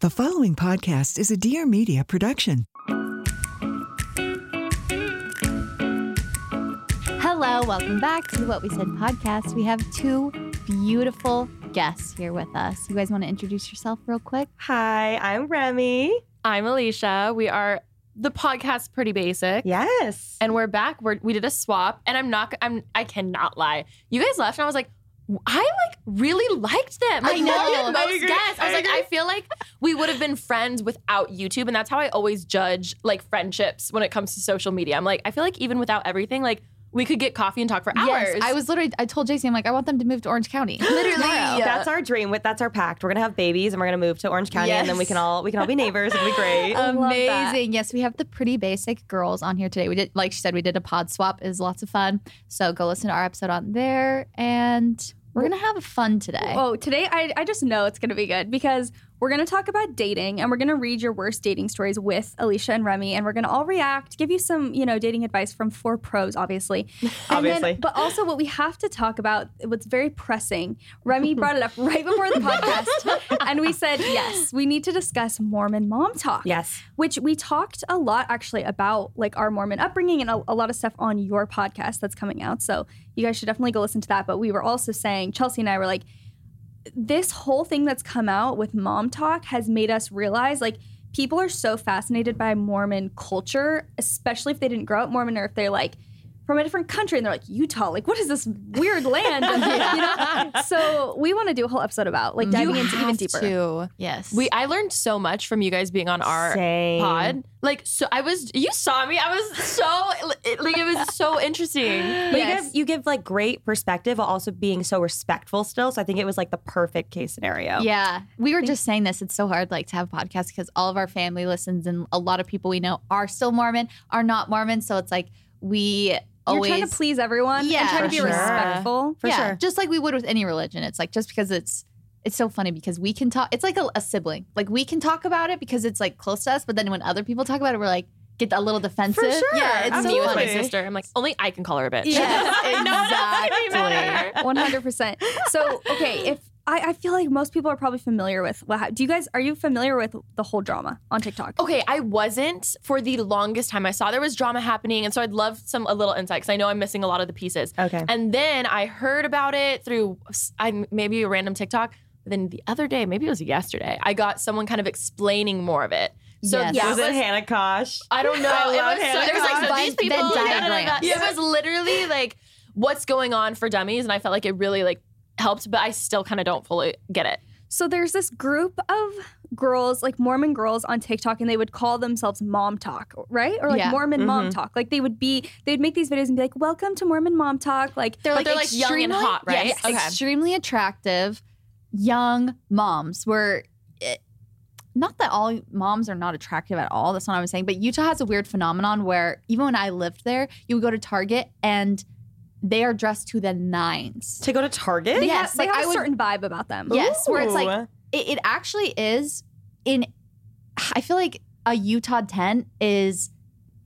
The following podcast is a Dear Media production. Hello, welcome back to the What We Said podcast. We have two beautiful guests here with us. You guys want to introduce yourself real quick? Hi, I'm Remi. I'm Alisha. We are the podcast Pretty Basic. Yes. And we're back. We're, we did a swap, and I'm not. I'm. I cannot lie. You guys left, and I was like, I like really liked them. I know. more I most agree. guests. I was I like, I feel like we would have been friends without YouTube, and that's how I always judge like friendships when it comes to social media. I'm like, I feel like even without everything, like we could get coffee and talk for hours. Yes, I was literally. I told Jaci, I'm like, I want them to move to Orange County. literally. That's our dream. With that's our pact. We're gonna have babies and we're gonna move to Orange County and then we can all we can all be neighbors. It'll be great. Love that. Amazing. Yes, we have the pretty basic girls on here today. We did, like she said, we did a pod swap. Is lots of fun. So go listen to our episode on there, and we're gonna have fun today. Oh, today I, I just know it's going to be good because we're going to talk about dating and we're going to read your worst dating stories with Alisha and Remi and we're going to all react, give you some, you know, dating advice from four pros, obviously. Obviously. Then, but also what we have to talk about, what's very pressing. Remi brought it up right before the podcast and we said, yes, we need to discuss Mormon MomTok. yes. Which we talked a lot actually about like our Mormon upbringing and a, a lot of stuff on your podcast that's coming out. So you guys should definitely go listen to that. But we were also saying, Chelsey and I were like, this whole thing that's come out with MomTok has made us realize like people are so fascinated by Mormon culture, especially if they didn't grow up Mormon or if they're like from a different country and they're like Utah, like what is this weird land? you know? So we want to do a whole episode about like diving You into even deeper. to. Yes. We I learned so much from you guys being on our Same. pod. Like so I was you saw me. I was so like it was so interesting. But Yes. you give you give like great perspective while also being so respectful still. So I think it was like the perfect case scenario. Yeah, we were just saying this. It's so hard, like to have podcasts because all of our family listens, and a lot of people we know are still Mormon, are not Mormon. So it's like we You're trying to please everyone Yeah, and trying to be sure. respectful. For yeah, sure. just like we would with any religion. It's like just because it's it's so funny because we can talk. It's like a, a sibling. Like we can talk about it because it's like close to us, but then when other people talk about it, we're like get a little defensive. For sure. Yeah, it's me so with my sister. I'm like, only I can call her a bitch. Yes, no one else can be exactly. One hundred percent. So okay, if I, I feel like most people are probably familiar with what hap- do you guys are you familiar with the whole drama on TikTok? Okay, I wasn't for the longest time. I saw there was drama happening, and so I'd love some a little insight because I know I'm missing a lot of the pieces. Okay. And then I heard about it through I maybe a random TikTok. But then the other day, maybe it was yesterday, I got someone kind of explaining more of it. So Yes. that was it Hannah Kosh? I don't know. I it love was so, there was like so Koch. these Venn people. da, da, da, da. diagrams. It was literally like what's going on for dummies, and I felt like it really like helped, but I still kind of don't fully get it. So there's this group of girls, like Mormon girls on TikTok, and they would call themselves MomTok, right? Or like Yeah. Mormon Mom mm-hmm. Talk. Like they would be, they'd make these videos and be like, "Welcome to Mormon MomTok." Like They're like, they're like young and extremely- hot, right? Yes, Okay. extremely attractive young moms. Where it, eh, not that all moms are not attractive at all. That's not what I'm saying. But Utah has a weird phenomenon where even when I lived there, you would go to Target and they are dressed to the nines. To go to Target? they Yes, have, they like, have I a would- certain vibe about them. Yes, where it's like it, it actually is in. I feel like a Utah tent is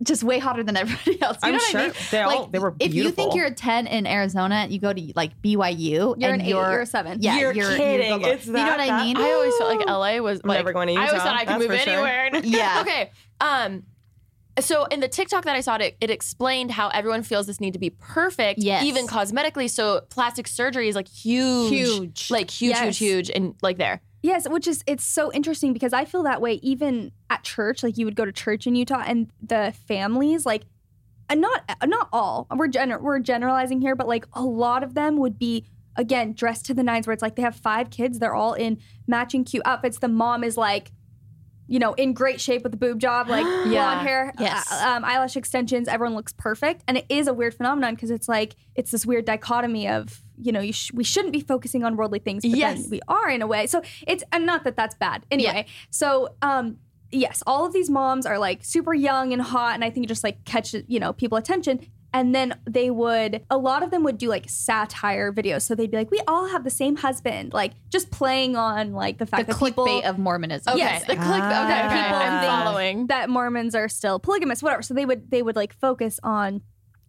just way hotter than everybody else. You I'm know sure. I mean? They all- they were If you think you're a 10 in Arizona, you go to like BYU. You're and an eight, you're, you're a seven. Yeah, You're you're kidding. You're, It's you know that- what I mean? I always felt like LA was I'm like never going to Utah. I always Utah, thought I could move for sure. anywhere. Yeah. okay. Um. So in the TikTok that I saw, it, it explained how everyone feels this need to be perfect, Yes. even cosmetically. So plastic surgery is like huge, Huge. like huge, Yes. huge, huge, and like there. Yes, which is it's so interesting because I feel that way even at church. Like you would go to church in Utah, and the families, like, and not uh, not all. We're gener- we're generalizing here, but like a lot of them would be again dressed to the nines, where it's like they have five kids, they're all in matching cute outfits. The mom is like. You know, in great shape with the boob job, like blonde hair, Yes. uh, um, eyelash extensions. Everyone looks perfect, and it is a weird phenomenon because it's like it's this weird dichotomy of you know you sh- we shouldn't be focusing on worldly things, but Yes. then we are in a way. So it's and not that that's bad anyway. So um yes, all of these moms are like super young and hot, and I think it just like catch you know people attention. And then they would, a lot of them would do like satire videos. So they'd be like, we all have the same husband, like just playing on like the The fact that people clickbait of Mormonism. Okay, Yes. the click. Ah. okay, okay. People I'm following. that Mormons are still polygamous, whatever. So they would they would like focus on,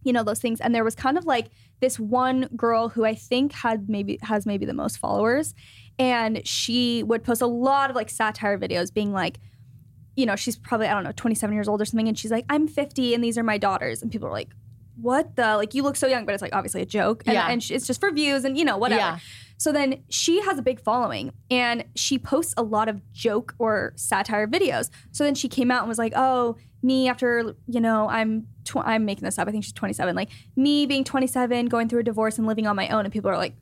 you know, those things. And there was kind of like this one girl who I think had maybe has maybe the most followers, and she would post a lot of like satire videos, being like, you know, she's probably I don't know 27 years old or something, and she's like, I'm 50 and these are my daughters, and people are like. What the like? You look so young, but it's like obviously a joke, and, Yeah. and sh- it's just for views and you know whatever. Yeah. So then she has a big following and she posts a lot of joke or satire videos. So then she came out and was like, "Oh, me after, you know, I'm tw- I'm making this up. I think she's 27. Like me being 27, going through a divorce and living on my own." And people are like,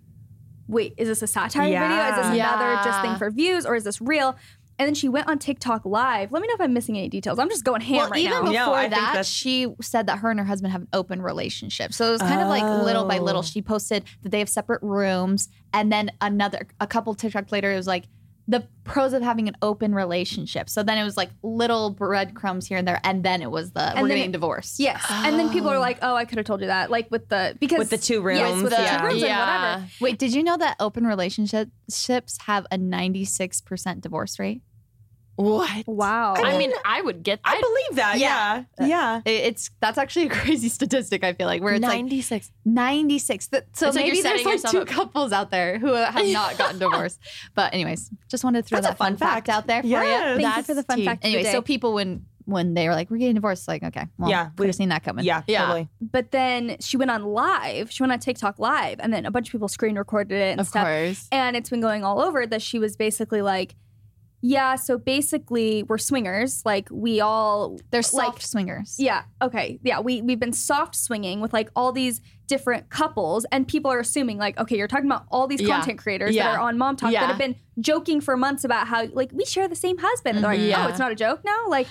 "Wait, is this a satire video? Is this Yeah. another just thing for views or is this real?" And then she went on TikTok live. Let me know if I'm missing any details. I'm just going ham Well, right even now. before No, that, she said that her and her husband have an open relationship. So it was kind of like little by little. Oh. She posted that they have separate rooms, and then another, a couple TikTok later, it was like the pros of having an open relationship. So then it was like little breadcrumbs here and there, and then it was the we're then getting it- divorced. Yes. And then people are like, "Oh, I could have told you that." Like with the because With the two Yes, rooms, with the yeah. two rooms and whatever. Wait, did you know that open relationships have a ninety six percent divorce rate? What? Wow. I mean, I would get. I I'd- believe that. Yeah. Uh, yeah. It- It's that's actually a crazy statistic. I feel like where it's like 96. 96. Th- So It's maybe you're there's like two up. couples out there who have not gotten divorced. But anyways, just wanted to throw That's a that fun fun fact. fact. out there for Yes. you. Thank you for the fun tea. fact Anyway, so people when when they were like, "We're getting divorced," like, okay, well, Yeah, we have seen that coming. Yeah. Yeah. Totally. But then she went on live. She went on TikTok live, and then a bunch of people screen recorded it and Of stuff. course. And it's been going all over that she was basically like, "Yeah, so basically we're swingers. Like we all, they're like, soft swingers. yeah, okay, yeah, we we've been soft swinging with like all these different couples, and people are assuming like, okay, you're talking about all these Yeah. content creators Yeah. that are on MomTok Yeah. that have been joking for months about how like we share the same husband. And they're like, Mhm. Yeah. oh, it's not a joke now. Like,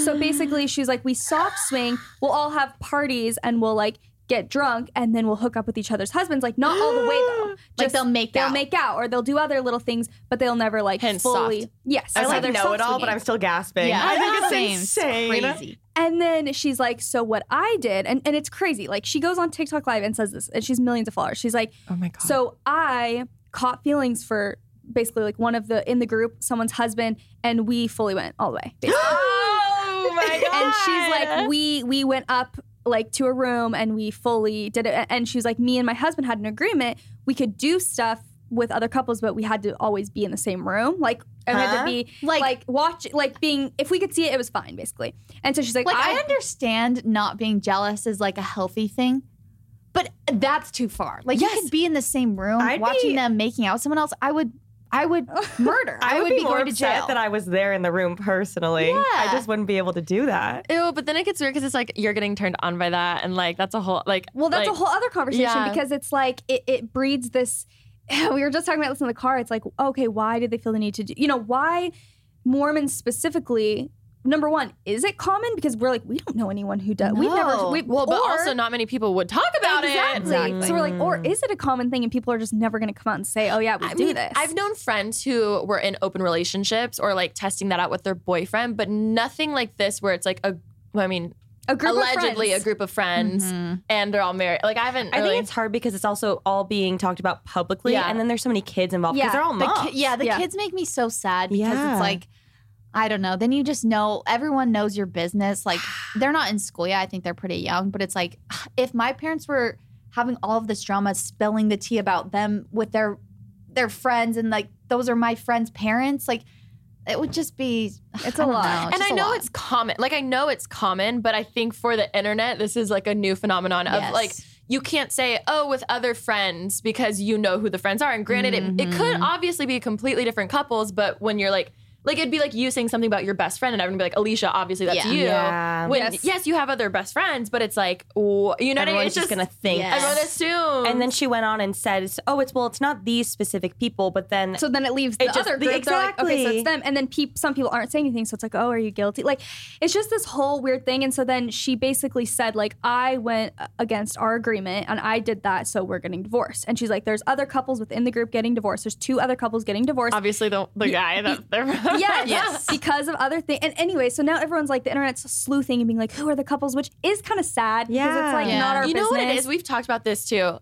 so basically, she's like, we soft swing. We'll all have parties and we'll like get drunk and then we'll hook up with each other's husbands. Like, not all the way though. Like, they'll make they'll out. make out or they'll do other little things, but they'll never like Hence fully. soft. Yes, I So like know it all, but I'm still gasping. Yeah, I think it's Same. insane. crazy. And then she's like, so what I did, and, and it's crazy. Like she goes on TikTok live and says this, and she's millions of followers. She's like, Oh my god. so I caught feelings for basically like one of the in the group, someone's husband, and we fully went all the way. basically. oh my god. and she's like, we we went up like to a room and we fully did it. And she was like, me and my husband had an agreement. We could do stuff with other couples, but we had to always be in the same room. Like it had to be Like- like watch like being if we could see it, it was fine, basically. And so she's like, Like I, I understand not being jealous is like a healthy thing, but that's too far. Like Yes. you could be in the same room I'd watching be- them making out with someone else. I would, I would murder. I would, be, more going to upset jail. that I was there in the room personally. Yeah. I just wouldn't be able to do that. Ew, but then it gets weird because it's like you're getting turned on by that, and like that's a whole like. Well, that's like, a whole other conversation Yeah. because it's like it, it breeds this. We were just talking about this in the car. It's like, okay, why did they feel the need to do? You know, why Mormons specifically? Number one, is it common? Because we're like, we don't know anyone who does. We've never. We, Well, but or- also not many people would talk about exactly. it. Exactly. So we're like, or is it a common thing, and people are just never going to come out and say, oh yeah, we I do mean, this. I've known friends who were in open relationships or like testing that out with their boyfriend, but nothing like this where it's like a. I mean, a group allegedly of a group of friends, Mm-hmm. and they're all married. Like I haven't. I think it's hard because it's also all being talked about publicly, Yeah. and then there's so many kids involved Yeah. because they're all The ki- yeah, the Yeah. kids make me so sad because Yeah. it's like, I don't know. Then you just know everyone knows your business. Like they're not in school yet. I think they're pretty young, but it's like if my parents were having all of this drama, spilling the tea about them with their their friends, and like those are my friends' parents, like it would just be. It's a lot. know, and i know it's common. Like I know it's common, but I think for the internet, this is like a new phenomenon of Yes. like you can't say oh with other friends because you know who the friends are. And granted, it, it could Mm-hmm. obviously be completely different couples, but when you're like. Like it'd be like you saying something about your best friend, and everyone would be like, "Alisha, obviously that's Yeah. you." Yeah. When Yes. yes. you have other best friends, but it's like, wh- you know what I mean? It's just gonna think. Yes. everyone assumes. And then she went on and said, "Oh, it's well, it's not these specific people, but then So then it leaves the It just- other the- group. They're like, okay, so it's them. And then peop, some people aren't saying anything. So it's like, oh, are you guilty? Like, it's just this whole weird thing. And so then she basically said, like, I went against our agreement and I did that. So we're getting divorced. And she's like, there's other couples within the group getting divorced. There's two other couples getting divorced. obviously the the guy that they're yes, Yes. because of other things. And anyway, so now everyone's like, the internet's sleuthing and being like, who are the couples? Which is kind of sad because it's like Yeah. not our business. you know business. what it is? We've talked about this too.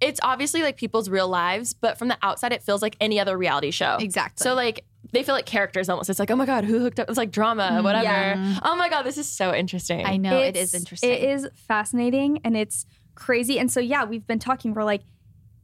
It's obviously like people's real lives, but from the outside, it feels like any other reality show. Exactly. So like they feel like characters almost. It's like, oh my god, who hooked up? It's like drama, mm-hmm. whatever. Yeah. Oh my god, this is so interesting. I know it It's- interesting. It is fascinating and it's crazy. And so yeah, we've been talking for like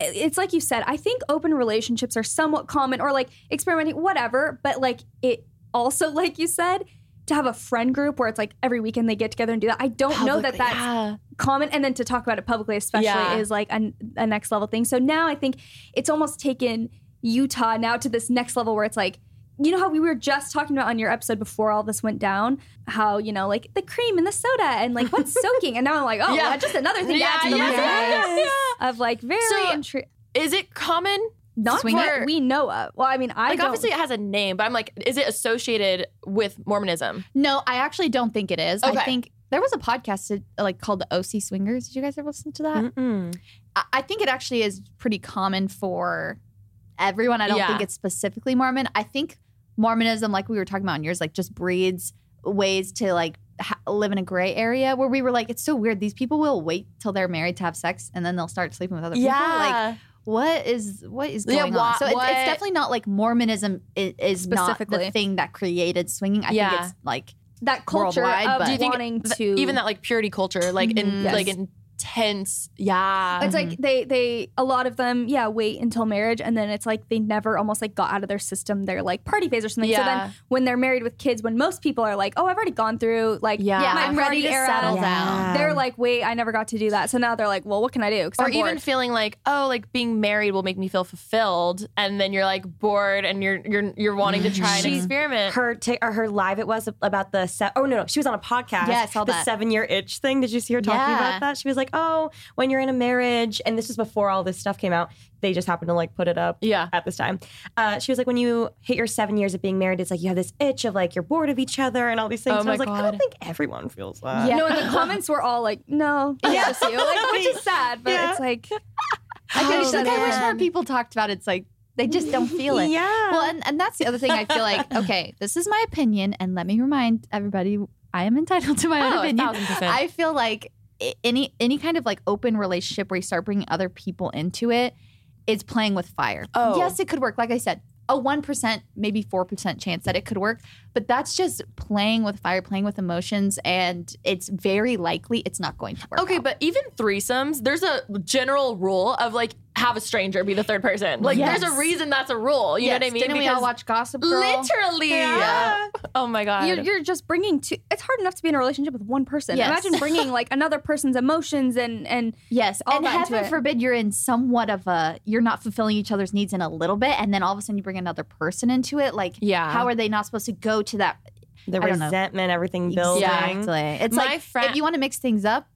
it's like you said, I think open relationships are somewhat common or like experimenting, whatever. But like it also, like you said, to have a friend group where it's like every weekend they get together and do that. I don't know that that's yeah. common. And then to talk about it publicly, especially, Yeah. is like a, a next level thing. So now I think it's almost taken Utah now to this next level where it's like, you know how we were just talking about on your episode before all this went down, how you know like the cream and the soda and like what's soaking, and now I'm like, oh, Yeah. yeah. just another thing to add to the Yeah, mix yeah, yeah. of like very So, intri- Is it common? not swinging? that we know of. Well, I mean, I Like don't. obviously it has a name, but I'm like, is it associated with Mormonism? no, I actually don't think it is. Okay. I think there was a podcast uh, like called the OC Swingers. Did you guys ever listen to that? Mm-mm. I, I think it actually is pretty common for everyone. I don't Yeah. think it's specifically Mormon. I think Mormonism, like we were talking about in yours, like just breeds ways to like ha- live in a gray area where we were like, it's so weird. These people will wait till they're married to have sex and then they'll start sleeping with other people. Like, what is what is Yeah, going on? So it's, it's definitely not like Mormonism is, is not Specifically. the thing that created swinging. I Yeah. think it's like that culture worldwide, of but- Do you think wanting th- to even that like purity culture, like in Mhm. like Yes. Intense, yeah. It's like mm-hmm. they they a lot of them yeah wait until marriage and then it's like they never almost like got out of their system their like party phase or something. So Yeah. then when they're married with kids, when most people are like, oh, I've already gone through like Yeah. yeah, my I'm party ready to era. settle Yeah. down. They're like, wait, I never got to do that. So now they're like, well, what can I do? or I'm even bored. feeling like oh like being married will make me feel fulfilled and then you're like bored and you're you're you're wanting to try and experiment her ta- or her live it was about the se- oh no no she was on a podcast Yeah, I saw the that. seven year itch thing did you see her talking Yeah. about that she was like oh when you're in a marriage and this was before all this stuff came out they just happened to like put it up Yeah. at this time uh, she was like when you hit your seven years of being married it's like you have this itch of like you're bored of each other and all these things Oh and I was my like I don't think everyone feels that Yeah. No, and the comments were all like, no, it's just you, like, which is sad, but Yeah. it's like, I, Oh, just think I wish more people talked about it. It's like they just don't feel it. yeah Well, and, and that's the other thing I feel like, okay, this is my opinion, and let me remind everybody I am entitled to my Oh, own a opinion. thousand percent. I feel like i- any any kind of like open relationship where you start bringing other people into it is playing with fire. Oh. Yes, it could work. Like I said, a 1%, maybe 4% chance that it could work, but that's just playing with fire, playing with emotions, and it's very likely it's not going to work. Okay, out. but even threesomes, there's a general rule of like have a stranger be the third person. Like Yes. there's a reason that's a rule. You know what I mean? Didn't we all watch Gossip Girl? Literally. Yeah. Oh my god. you're, you're just bringing two. It's hard enough to be in a relationship with one person. Yes. Imagine bringing like another person's emotions and and Yes, all and that into heaven it. forbid you're in somewhat of a you're not fulfilling each other's needs in a little bit, and then all of a sudden you bring another person into it. Like, Yeah. how are they not supposed to go to that? the I know. resentment everything building Exactly. It's My like friend- if you want to mix things up,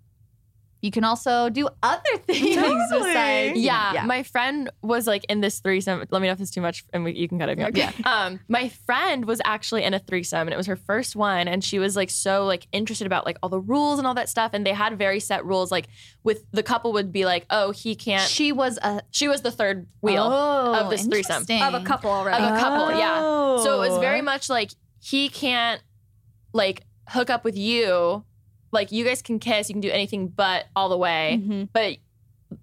you can also do other things Totally. besides. yeah, my friend was like in this threesome. Let me know if it's too much, and we, you can cut it. out. Yeah. Um, my friend was actually in a threesome, and it was her first one, and she was like so like interested about like all the rules and all that stuff, and they had very set rules. Like with the couple would be like, oh, he can't. She was a She was the third wheel oh, of this threesome. of a couple already of a couple. Yeah. So it was Oh. very much like he can't like hook up with you. Like you guys can kiss, you can do anything but all the way. Mm-hmm. Mhm. But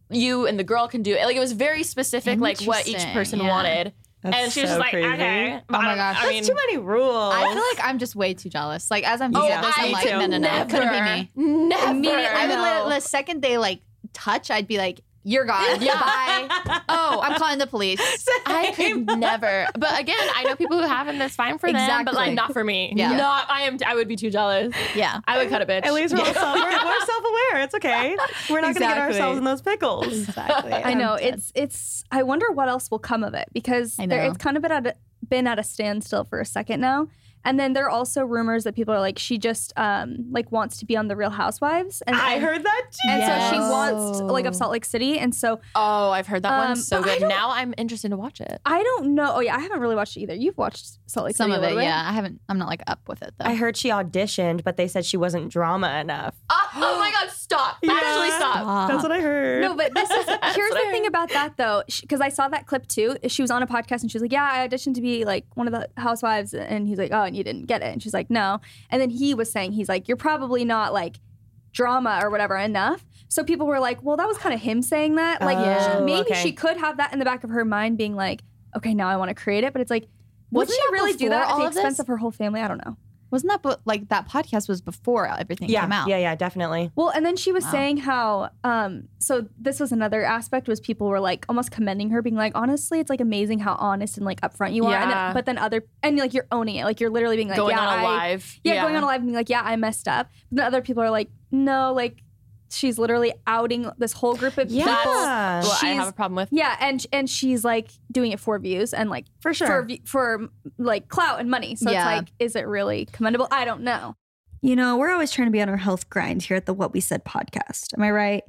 you and the girl can do it. Like it was very specific, like what each person yeah. wanted. That's and she was so just like, crazy. okay. Oh my gosh. I That's too many rules I feel like I'm just way too jealous. Like as I'm Oh, thinking of this, I I'm like, too. no, no, no, it couldn't be me. Never. Immediately, I would know. let the second they like touch, I'd be like, you're gone. Yeah. Bye. Oh, I'm calling the police. I could never. But again, I know people who have, and that's fine for them. But like, not for me. Yeah. Not. I am. I would be too jealous. Yeah. I would cut a bitch. At least we're, all self, we're, we're self-aware. It's okay. We're not going to get ourselves in those pickles. Exactly. I know it's it's. I wonder what else will come of it because there, it's kind of been at a, been at a standstill for a second now. And then there are also rumors that people are like she just um like wants to be on the Real Housewives, and I and- heard that too. And so she wants like of Salt Lake City, and so Oh, I've heard that Um, one so but I good. don't- Now I'm interested to watch it. I don't know. Oh yeah, I haven't really watched it either. You've watched Salt Lake City. Some City of it, little bit. yeah. I haven't. I'm not like up with it though. I heard she auditioned, but they said she wasn't drama enough. Oh, oh my God! Stop. Actually, stop. That's what I heard. No, but this is here's what I the thing heard. about that though, because I saw that clip too. She was on a podcast and she was like, "Yeah, I auditioned to be like one of the housewives," and he's like, "Oh, and you didn't get it," and she's like, "No," and then he was saying, "He's like, you're probably not like drama or whatever enough." So people were like, "Well, that was kind of him saying that. Like, Oh, maybe okay. she could have that in the back of her mind, being like, okay, now I want to create it," but it's like. Would she really do that at the of this? expense of her whole family? I don't know. Wasn't that but like that podcast was before everything yeah, came out? yeah, yeah, definitely. Well, and then she was Wow. saying how, um, so this was another aspect was people were like almost commending her, being like, honestly, it's like amazing how honest and like upfront you are. And Yeah. then, but then other, and like you're owning it, like you're literally being like, Going yeah, on a I, live. yeah, going on a live and being like, yeah, I messed up. But then other people are like, no, like she's literally outing this whole group of people. Yeah. What I have a problem with. Yeah, and and she's like doing it for views and like For sure. for for like clout and money. So Yeah. it's like, is it really commendable? I don't know. You know, we're always trying to be on our health grind here at the What We Said podcast. Am I right?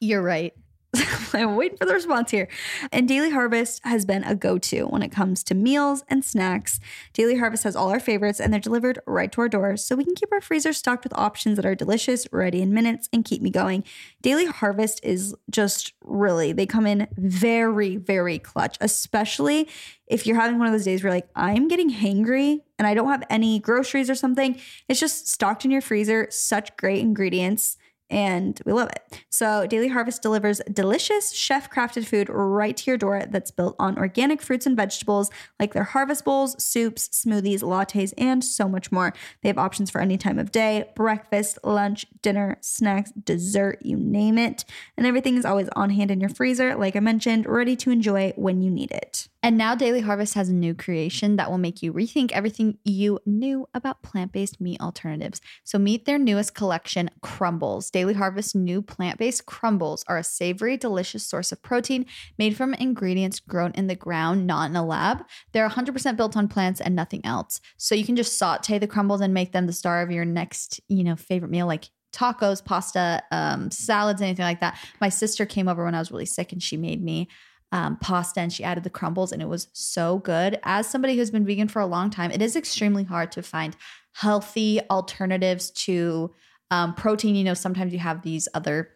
You're right. I'm waiting for the response here. And Daily Harvest has been a go to when it comes to meals and snacks. Daily Harvest has all our favorites and they're delivered right to our doors so we can keep our freezer stocked with options that are delicious, ready in minutes, and keep me going. Daily Harvest is just really, they come in very, very clutch, especially if you're having one of those days where you're like, I'm getting hangry and I don't have any groceries or something. It's just stocked in your freezer, such great ingredients and we love it. So, Daily Harvest delivers delicious chef crafted food right to your door that's built on organic fruits and vegetables like their harvest bowls, soups, smoothies, lattes, and so much more. They have options for any time of day breakfast, lunch, dinner, snacks, dessert, you name it. And everything is always on hand in your freezer, like I mentioned, ready to enjoy when you need it. And now Daily Harvest has a new creation that will make you rethink everything you knew about plant based meat alternatives. So, meet their newest collection, Crumbles. Daily Harvest new plant based crumbles are a savory, delicious source of protein made from ingredients grown in the ground, not in a lab. They're 100% built on plants and nothing else. So, you can just saute the crumbles and make them the star of your next, you know, favorite meal, like tacos, pasta, um, salads, anything like that. My sister came over when I was really sick and she made me um, pasta and she added the crumbles and it was so good. As somebody who's been vegan for a long time, it is extremely hard to find healthy alternatives to um, protein. You know, sometimes you have these other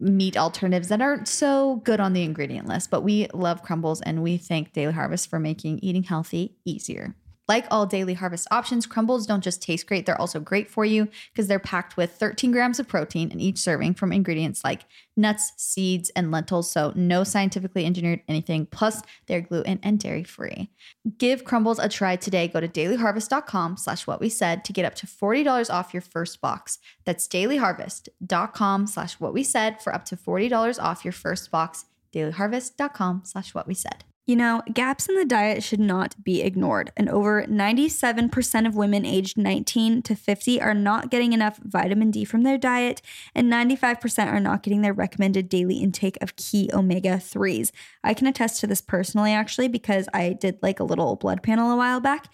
meat alternatives that aren't so good on the ingredient list, but we love crumbles and we thank Daily Harvest for making eating healthy easier. Like all Daily Harvest options, crumbles don't just taste great, they're also great for you because they're packed with 13 grams of protein in each serving from ingredients like nuts, seeds, and lentils. So, no scientifically engineered anything. Plus, they're gluten and dairy free. Give crumbles a try today. Go to dailyharvest.com slash what we said to get up to $40 off your first box. That's dailyharvest.com slash what we said for up to $40 off your first box. Dailyharvest.com slash what we said. You know, gaps in the diet should not be ignored, and over 97% of women aged 19 to 50 are not getting enough vitamin D from their diet, and 95% are not getting their recommended daily intake of key omega 3s. I can attest to this personally, actually, because I did like a little blood panel a while back.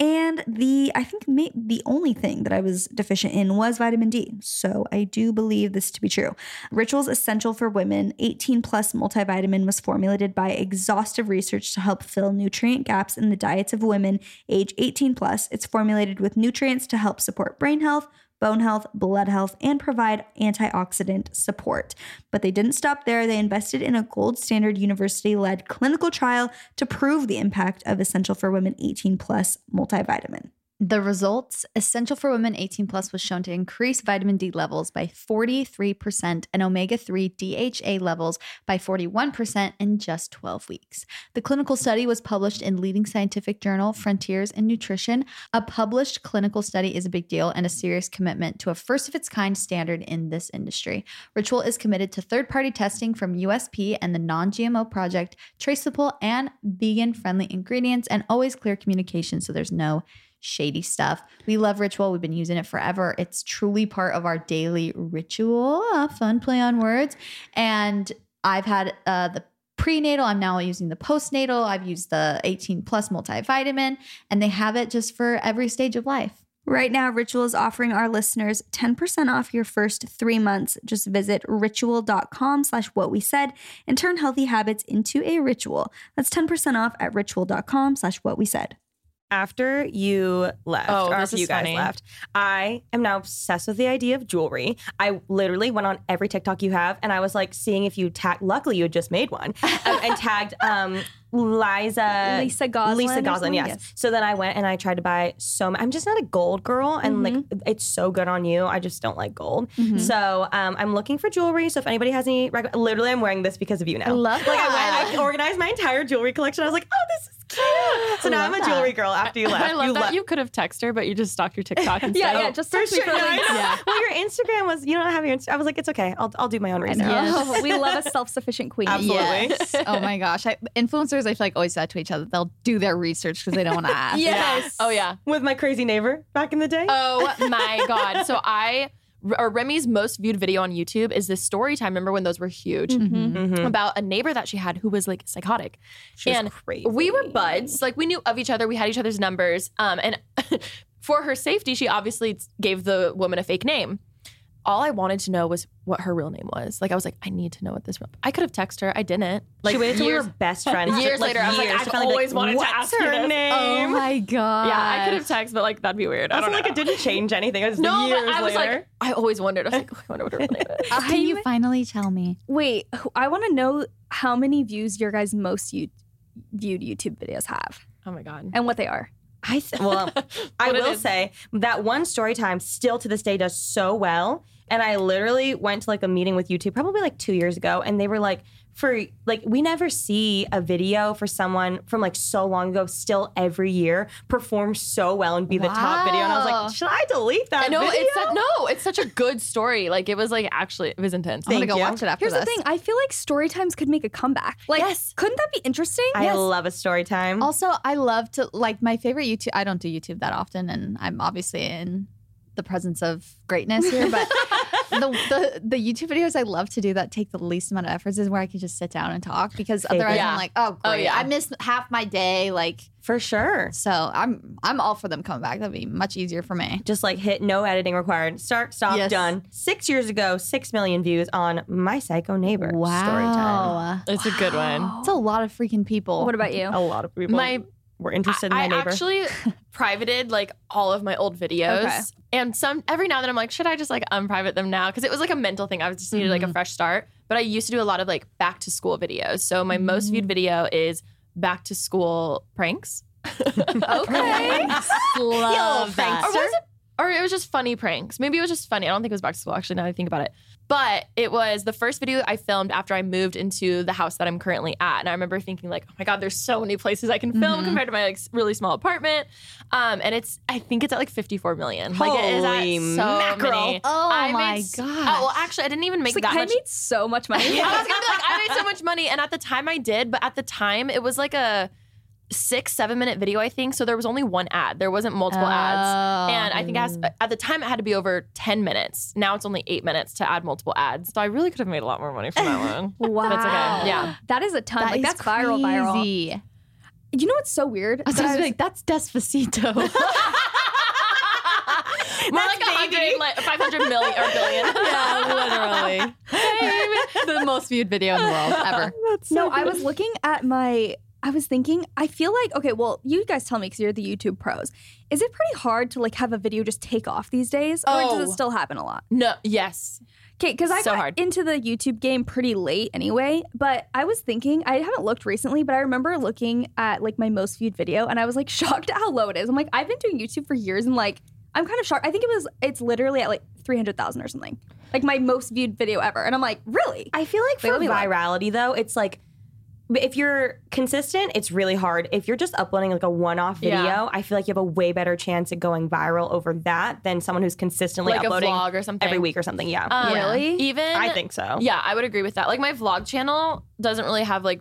And the I think may, the only thing that I was deficient in was vitamin D. So I do believe this to be true. Rituals Essential for Women 18 Plus multivitamin was formulated by exhaustive research to help fill nutrient gaps in the diets of women age 18 plus. It's formulated with nutrients to help support brain health, bone health, blood health, and provide antioxidant support. But they didn't stop there. They invested in a gold standard university led clinical trial to prove the impact of Essential for Women 18 Plus multivitamin. The results Essential for Women 18 Plus was shown to increase vitamin D levels by 43% and omega 3 DHA levels by 41% in just 12 weeks. The clinical study was published in leading scientific journal Frontiers in Nutrition. A published clinical study is a big deal and a serious commitment to a first of its kind standard in this industry. Ritual is committed to third party testing from USP and the Non GMO Project, traceable and vegan friendly ingredients, and always clear communication so there's no shady stuff. We love Ritual. We've been using it forever. It's truly part of our daily ritual. A fun play on words. And I've had uh, the prenatal. I'm now using the postnatal. I've used the 18 plus multivitamin, and they have it just for every stage of life. Right now, Ritual is offering our listeners 10% off your first three months. Just visit ritual.com slash what we said and turn healthy habits into a ritual. That's 10% off at ritual.com slash what we said. After you left, Oh, or after you guys funny. left, I am now obsessed with the idea of jewelry. I literally went on every TikTok you have, and I was like seeing if you tagged. Luckily, you had just made one um, and tagged um, Liza, Lisa Goslin Lisa Goslin. Yes. Yes. So then I went and I tried to buy so. much. I'm just not a gold girl, and like Mm-hmm. it's so good on you. I just don't like gold. So um, I'm looking for jewelry. So if anybody has any, rec- literally, I'm wearing this because of you now. I love Like I that. went, I organized my entire jewelry collection. I was like, oh, this is cute. So now I'm a jewelry that. girl after you left. I love you that left. you could have texted her, but you just stalked your TikTok instead. Yeah, yeah. Oh, just For text me sure. for No, I links. know. Yeah. Well, your Instagram was you don't have your. Inst- I was like, it's okay. I'll I'll do my own research. Oh, we love a self-sufficient queen. Absolutely. Yes. oh my gosh. I, influencers, I feel like always say that to each other. They'll do their research because they don't want to ask. Yes. Oh yeah. With my crazy neighbor back in the day. Oh my god. So I or Remi's most viewed video on YouTube is this story time. Remember when those were huge? Mhm. About a neighbor that she had who was like psychotic. She was and crazy. we were buds. Like we knew of each other. We had each other's numbers. Um, and for her safety, she obviously gave the woman a fake name. All I wanted to know was what her real name was. Like I was like, I need to know what this. Real- I could have texted her. I didn't. Like she waited till we years- were best friends. years like, later, I was like, I've to finally be always wanted to ask you her this?" name? Oh my god. Yeah, I could have texted, but like that'd be weird. I I don't feel know. like it didn't change anything. It was No, years but I was later. like, I always wondered. I was like, oh, I wonder what her real name is. Can you finally tell me? Wait, I want to know how many views your guys' most you- viewed YouTube videos have Oh my god. and what they are. I th- well, I will say that one story time still to this day does so well. And I literally went to like a meeting with YouTube probably like two years ago, and they were like, for like we never see a video for someone from like so long ago still every year perform so well and be the top video. And I was like, should I delete that? I know video? it's su- no, it's such a good story. Like it was like actually it was intense. I'm gonna go you. watch it after Here's this. the thing: I feel like story times could make a comeback. Like, Yes. couldn't that be interesting? I love a story time. Also, I love to like my favorite YouTube. I don't do YouTube that often, and I'm obviously in the presence of greatness here. But the, the the YouTube videos I love to do that take the least amount of efforts is where I can just sit down and talk because otherwise Yeah. I'm like, oh Oh, great, yeah. I missed half my day. Like, for sure. so I'm I'm all for them coming back. That'd be much easier for me. Just like hit no editing required. Start, stop, Yes. done. Six years ago, six million views on My Psycho Neighbor story time. Wow, It's a good one. it's a lot of freaking people. What about you? A lot of people My were interested in my neighbor I neighbor. actually privated like all of my old videos. Okay. And some every now and then I'm like, should I just like unprivate them now? Because it was like a mental thing. I was just needed like a mm-hmm. fresh start. But I used to do a lot of like back to school videos. So my most viewed mm. video is back to school pranks. Okay. love that. Or was it? Or it was just funny pranks. Maybe it was just funny. I don't think it was back to school actually. Now that I think about it, but it was the first video I filmed after I moved into the house that I'm currently at, and I remember thinking like, oh my god, there's so many places I can film compared to my like really small apartment. Um, and it's I think it's at like 54 million. like it is Holy at so mackerel. many. Oh I my made s- Oh, well, actually, I didn't even make It's like that I much. made so much money. I was gonna be like, I made so much money, and at the time I did, but at the time it was like a six, seven minute video, I think. So there was only one ad. There wasn't multiple ads, and I think it has, oh. at the time it had to be over ten minutes. Now it's only eight minutes to add multiple ads. So I really could have made a lot more money from that one. Wow. That's okay. Yeah. That is a ton. That like is that's viral, viral. You know what's so weird? I was That I was- like, that's Despacito. More like a hundred, like five hundred million or billion. yeah, literally. the most viewed video in the world ever. no, I was looking at my. I was thinking. I feel like okay. Well, you guys tell me because you're the YouTube pros. Is it pretty hard to like have a video just take off these days, or does Oh. it still happen a lot? No. Yes. Okay, because I So got hard. into the YouTube game pretty late anyway. But I was thinking, I haven't looked recently, but I remember looking at like my most viewed video, and I was like shocked at how low it is. I'm like, I've been doing YouTube for years, and like, I'm kind of shocked. I think it was, it's literally at like 300,000 or something, like my most viewed video ever, and I'm like, really? I feel like Wait, for let look. virality though, it's like if you're consistent, it's really hard. If you're just uploading like a one-off video, Yeah. I feel like you have a way better chance at going viral over that than someone who's consistently Like a uploading vlog or something. every week or something. Yeah, Um, Really? Even I think so. Yeah, I would agree with that. Like my vlog channel doesn't really have like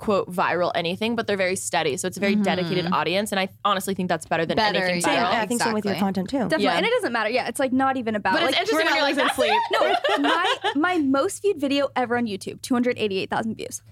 quote viral anything, but they're very steady. So it's a very dedicated audience, and I honestly think that's better than Better, anything yeah. Viral. I think so with your content too. Definitely, Yeah. and it doesn't matter. Yeah, it's like not even about. But it's like, interesting when we're you're like, not that's losing it. no, my my most viewed video ever on YouTube, 288,000 views.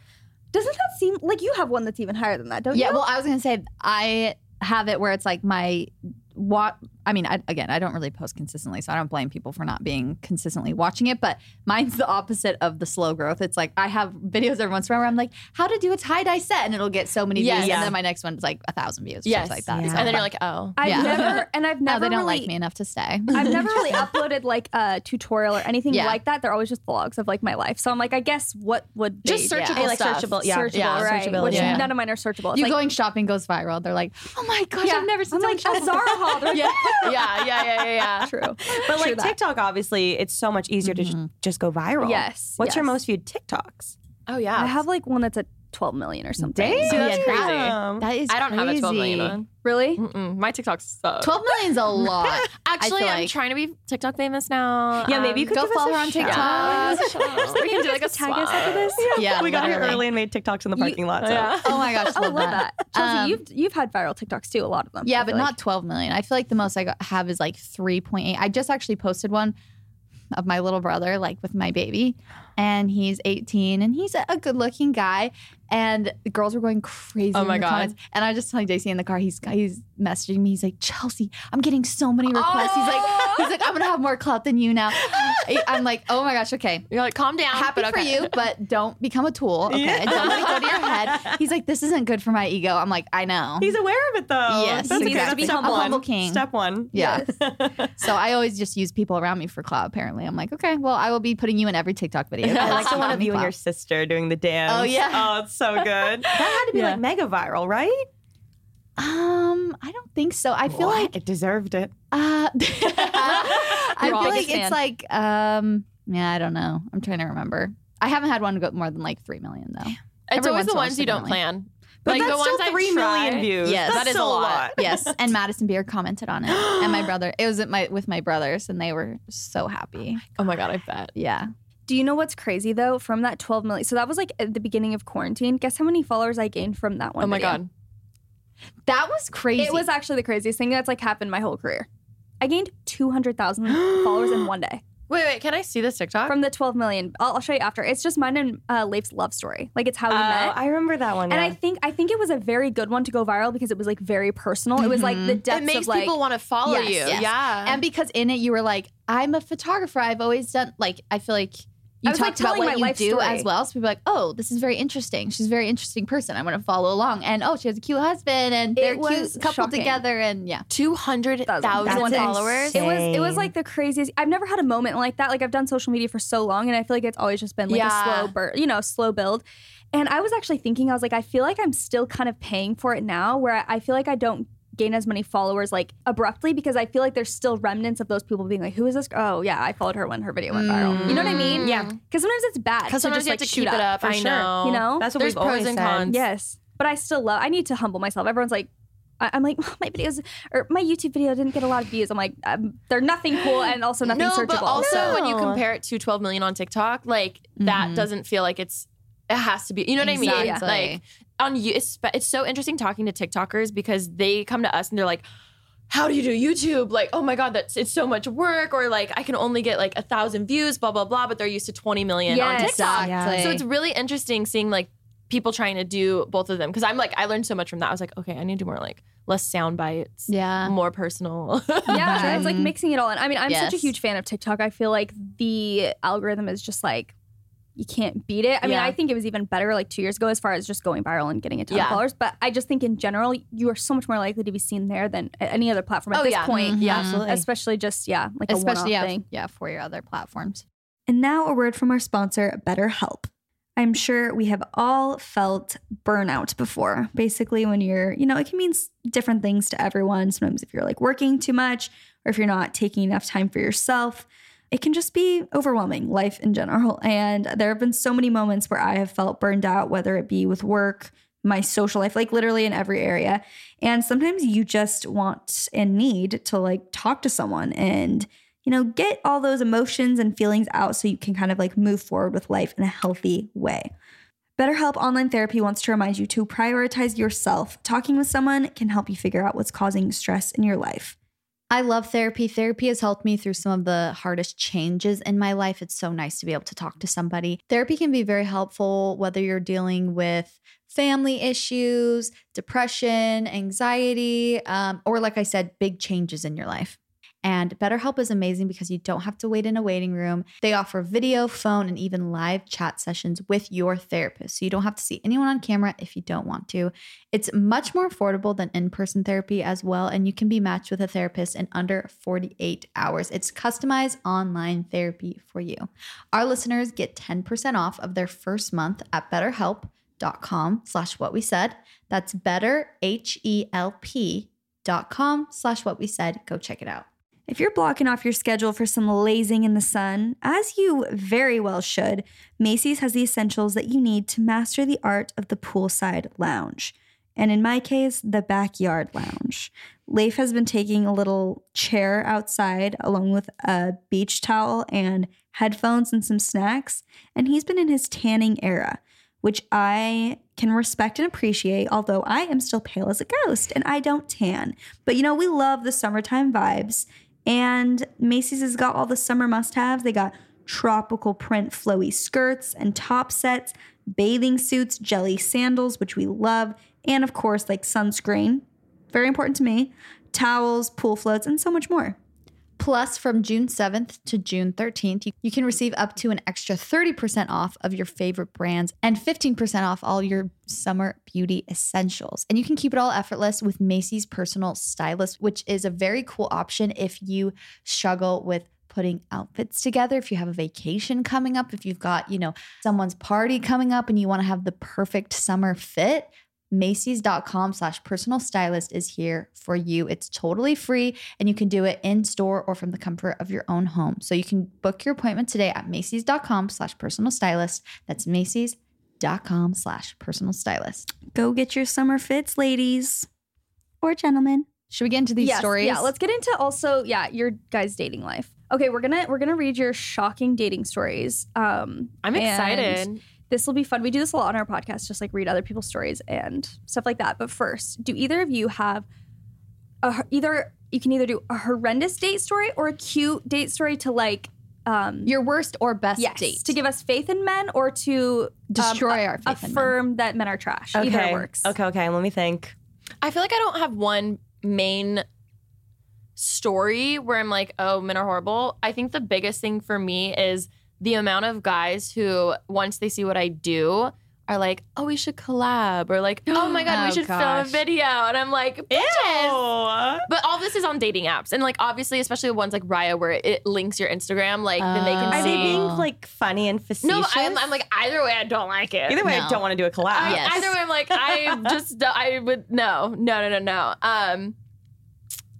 Doesn't that seem like you have one that's even higher than that? Don't Yeah, you? Yeah, well, I was gonna say I have it where it's like my what. I mean, I, again, I don't really post consistently, so I don't blame people for not being consistently watching it. But mine's the opposite of the slow growth. It's like I have videos every once in a while where I'm like, how to do a tie dye set, and it'll get so many Yes. views, Yeah. and then my next one is like a thousand views, Yes, yes, like that. Yeah. So, and then you're like, oh, I've Yeah. never and I've no, never they don't really, like me enough to stay. I've never really uploaded like a tutorial or anything Yeah. like that. They're always just vlogs of like my life. So I'm like, I guess what would Just they, searchable Hey, like stuff. searchable, yeah, searchable, Yeah, right? searchability. Which Yeah. none of mine are searchable. It's you like, going shopping goes viral. They're like, oh my gosh, yeah, I've never seen I'm like someone a Zara haul. They're like, yeah, yeah, yeah, yeah, yeah, yeah. True, But True like that. TikTok, obviously, it's so much easier to just, mm-hmm. just go viral. Yes, What's your most viewed TikToks? Oh yeah. I have like one that's at 12 million or something. Damn, See, that's Yeah, crazy. that- That is I don't have a 12 million crazy. one. Really? Mm-mm, my TikToks suck. 12 million's a lot. Actually, I'm like- trying to be TikTok famous now. Yeah, maybe you could go follow her on shout. TikTok. we can do like a tag us after this. Yeah, we got here early and made TikToks in the parking lot. So. Yeah. Oh my gosh, I love, love that. Chelsey, Um, you've you've had viral TikToks too, a lot of them. Yeah, but feel not 12 million. I feel like the most I got, have is like 3.8. I just actually posted one of my little brother, like with my baby, and he's 18 and he's a, a good looking guy. And the girls were going crazy. Oh in my the God. comments. And I was just telling Daisy in the car, he's he's messaging me. He's like, Chelsey, I'm getting so many oh. requests. He's like, he's like, I'm gonna have more clout than you now. I- I'm like, oh my gosh, okay. You're like, calm down. Happy but for you, but don't become a tool. Okay. Yeah. Don't let it go to your head. He's like, this isn't good for my ego. I'm like, I know. He's aware of it though. Yes, That's exactly. good. Be Step a one. humble king. Step one. Yeah. so I always just use people around me for clout. Apparently, I'm like, okay, well, I will be putting you in every TikTok video. I like the Keep one of you and your sister doing the dance. Oh, yeah. Oh, it's so good. that had to be Yeah. like mega viral, right? Um, I don't think so. I feel like it deserved it. uh, I feel like biggest it's like um, yeah, I don't know. I'm trying to remember. I haven't had one go more than like three million though. It's Every always the in a while, ones you don't definitely. plan. But like that's the ones still I three million try- views. Yes. That's That is still a lot. yes, and Madison Beer commented on it, and my brother. It was at my with my brothers, and they were so happy. Oh my god, I bet. Yeah. Do you know what's crazy though? From that 12 million, so that was like at the beginning of quarantine. Guess how many followers I gained from that one? Oh my video? god. That was crazy. It was actually the craziest thing that's like happened my whole career. I gained 200,000 followers in one day Wait, wait. Can I see this TikTok? from the 12 million. I'll, I'll show you after. It's just mine and uh, Leif's love story. Like it's how we Oh, met. I remember that one. and I think I think it was a very good one to go viral because it was like very personal. It was like the depths it makes of like people want to follow Yes, you. yes. Yeah. and because in it you were like, I'm a photographer. I've always done like I feel like you I was, like, talked about telling what my you do story. as well. So people are like, oh, this is very interesting. She's a very interesting person. I'm gonna follow along. And oh, she has a cute husband and they're cute couple shocking. together and yeah. two hundred That's insane. followers. It was it was like the craziest. I've never had a moment like that. Like I've done social media for so long, and I feel like it's always just been like Yeah. a slow burn, you know, slow build. And I was actually thinking, I was like, I feel like I'm still kind of paying for it now, where I- I feel like I don't gain as many followers like abruptly because I feel like there's still remnants of those people being like, who is this? Oh yeah, I followed her when her video went viral. You know what I mean? Yeah. Because sometimes it's bad. Because to sometimes just, you have like, to shoot keep it up. for I sure. know. You know? That's what There's we've pros always and said. cons. Yes. But I still love, I need to humble myself. Everyone's like, I- I'm like, my videos or my YouTube video didn't get a lot of views. I'm like, um, they're nothing cool and also nothing no, searchable. but also when you compare it to 12 million on TikTok, like that Mhm. doesn't feel like it's. It has to be. You know what I mean? Like on you, it's, it's so interesting talking to TikTokers because they come to us and they're like. How do you do YouTube? Like, oh my God, that's it's so much work, or like I can only get like a thousand views, blah blah blah. But they're used to 20 million on TikTok. Exactly. So it's really interesting seeing like people trying to do both of them because I'm like I learned so much from that. I was like, okay, I need to do more like less sound bites, Yeah. more personal. yeah, it's like mm-hmm. mixing it all in. I mean, I'm such a huge fan of TikTok. I feel like the algorithm is just like you can't beat it. I mean, Yeah. I think it was even better like two years ago as far as just going viral and getting a ton Yeah. of followers. But I just think in general, you are so much more likely to be seen there than at any other platform at Oh, this yeah. point. Mhm. yeah, Absolutely. Especially just yeah, like a Especially one-off yeah, thing. yeah, for your other platforms. And now a word from our sponsor, BetterHelp. I'm sure we have all felt burnout before. Basically, when you're, you know, it can mean different things to everyone. Sometimes if you're like working too much or if you're not taking enough time for yourself, it can just be overwhelming, life in general. And there have been so many moments where I have felt burned out, whether it be with work, my social life, like literally in every area. And sometimes you just want and need to like talk to someone and, you know, get all those emotions and feelings out so you can kind of like move forward with life in a healthy way. BetterHelp Online Therapy wants to remind you to prioritize yourself. Talking with someone can help you figure out what's causing stress in your life. I love therapy. Therapy has helped me through some of the hardest changes in my life. It's so nice to be able to talk to somebody. Therapy can be very helpful whether you're dealing with family issues, depression, anxiety, um, or like I said, big changes in your life. And BetterHelp is amazing because you don't have to wait in a waiting room. They offer video, phone, and even live chat sessions with your therapist. So you don't have to see anyone on camera if you don't want to. It's much more affordable than in person therapy as well. And you can be matched with a therapist in under 48 hours. It's customized online therapy for you. Our listeners get 10% off of their first month at betterhelp.com slash what we said. That's better, H-E-L-P dot com slash what we said. Go check it out. If you're blocking off your schedule for some lazing in the sun, as you very well should, Macy's has the essentials that you need to master the art of the poolside lounge. And in my case, the backyard lounge. Leif has been taking a little chair outside along with a beach towel and headphones and some snacks, and he's been in his tanning era, which I can respect and appreciate, although I am still pale as a ghost and I don't tan. But you know, we love the summertime vibes. And Macy's has got all the summer must haves. They got tropical print flowy skirts and top sets, bathing suits, jelly sandals, which we love, and of course, like sunscreen, very important to me, towels, pool floats, and so much more. Plus, from June 7th to June 13th, you, can receive up to an extra 30% off of your favorite brands and 15% off all your summer beauty essentials. And you can keep it all effortless with Macy's Personal Stylist, which is a very cool option if you struggle with putting outfits together if you have a vacation coming up if you've got you know someone's party coming up and you want to have the perfect summer fit Macy's.com slash personal stylist is here for you. It's totally free and you can do it in store or from the comfort of your own home. So you can book your appointment today at Macy's.com slash personal stylist. That's Macy's.com slash personal stylist. Go get your summer fits, ladies or gentlemen. Should we get into these Yes, stories? Yeah, let's get into also, yeah, your guys' dating life. Okay, we're gonna we're gonna read your shocking dating stories. Um I'm and excited. This will be fun. We do this a lot on our podcast, just like read other people's stories and stuff like that. But first, do either of you have a, either you can either do a horrendous date story or a cute date story to like um your worst or best yes, date. to give us faith in men or to Destroy um, our faith in men. affirm that men are trash. Either works. Okay, okay. Let me think. I feel like I don't have one main story where I'm like, oh, men are horrible. I think the biggest thing for me is the amount of guys who, once they see what I do, are like, oh, we should collab, or like, oh my god, Oh, we should film a video, and I'm like, bitches. But all this is on dating apps, and like obviously, especially the ones like Raya, where it links your Instagram, like then they can Oh. Are see. they being like funny and facetious? no, I'm, I'm like either way, I don't like it. Either way, No. I don't want to do a collab. I- Yes. Either way, I'm like, I just, I would no, no, no, no, no. Um,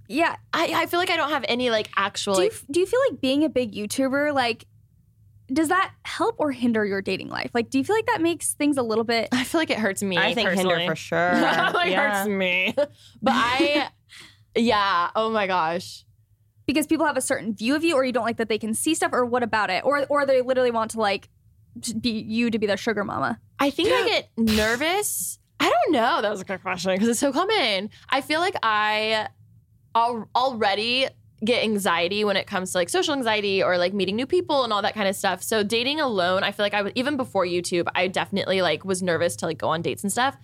Yeah. I, I feel like I don't have any like actual. Do you, Like, do you feel like being a big YouTuber, like, does that help or hinder your dating life? Like, do you feel like that makes things a little bit? I feel like it hurts me. I think personally. Hinder for sure. like Yeah. hurts me. But I, yeah. Oh my gosh. because people have a certain view of you, or you don't like that they can see stuff, or what about it, or or they literally want to like be you to be their sugar mama. I think I get nervous. I don't know. That was a good question because it's so common. I feel like I al- already get anxiety when it comes to like social anxiety or like meeting new people and all that kind of stuff. So dating alone, I feel like I would even before YouTube, I definitely like was nervous to like go on dates and stuff.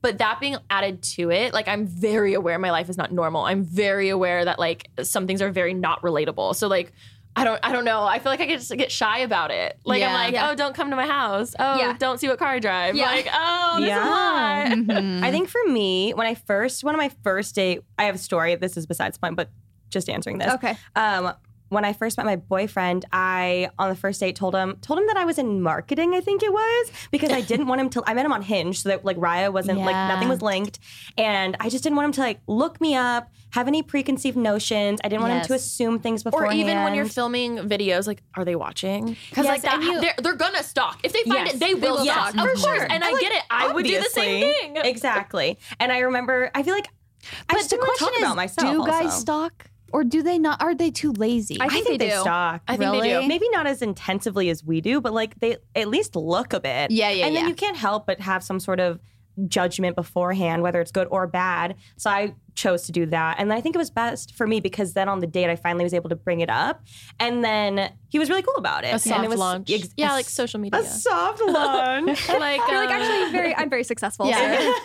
But that being added to it, like I'm very aware my life is not normal. I'm very aware that like some things are very not relatable. So like I don't I don't know. I feel like I get just get shy about it. Like I'm like, Yeah. oh, don't come to my house. Oh, Yeah. don't see what car I drive. Yeah. Like, oh, this Yeah. is a lot. Mhm. I think for me, when I first, one of my first date, I have a story. This is besides the point, but just answering this. Okay. Um, when I first met my boyfriend, I on the first date told him told him that I was in marketing, I think it was, because I didn't want him to I met him on Hinge, so that like Raya wasn't like nothing was linked. And I just didn't want him to like look me up, have any preconceived notions. I didn't want him to assume things before. Or even when you're filming videos, like, are they watching? Because Yes, like that, and you- they're, they're gonna stalk. If they find Yes, it, they will yes, stalk. for of course. sure. And I like, get it. I would do the same thing. Exactly. And I remember, I feel like I But just the didn't want to question talk is, about myself. do guys also. stalk or do they not? Are they too lazy? I I think think they they do. stalk. I think they do. Maybe not as intensively as we do, but like they at least look a bit. Yeah, yeah, And then you can't help but have some sort of judgment beforehand, whether it's good or bad. So I chose to do that. And I think it was best for me because then on the date I finally was able to bring it up. And then he was really cool about it. A and soft it was launch. ex- yeah, like social media. a soft launch. like, You're like actually very. I'm very successful. Yeah.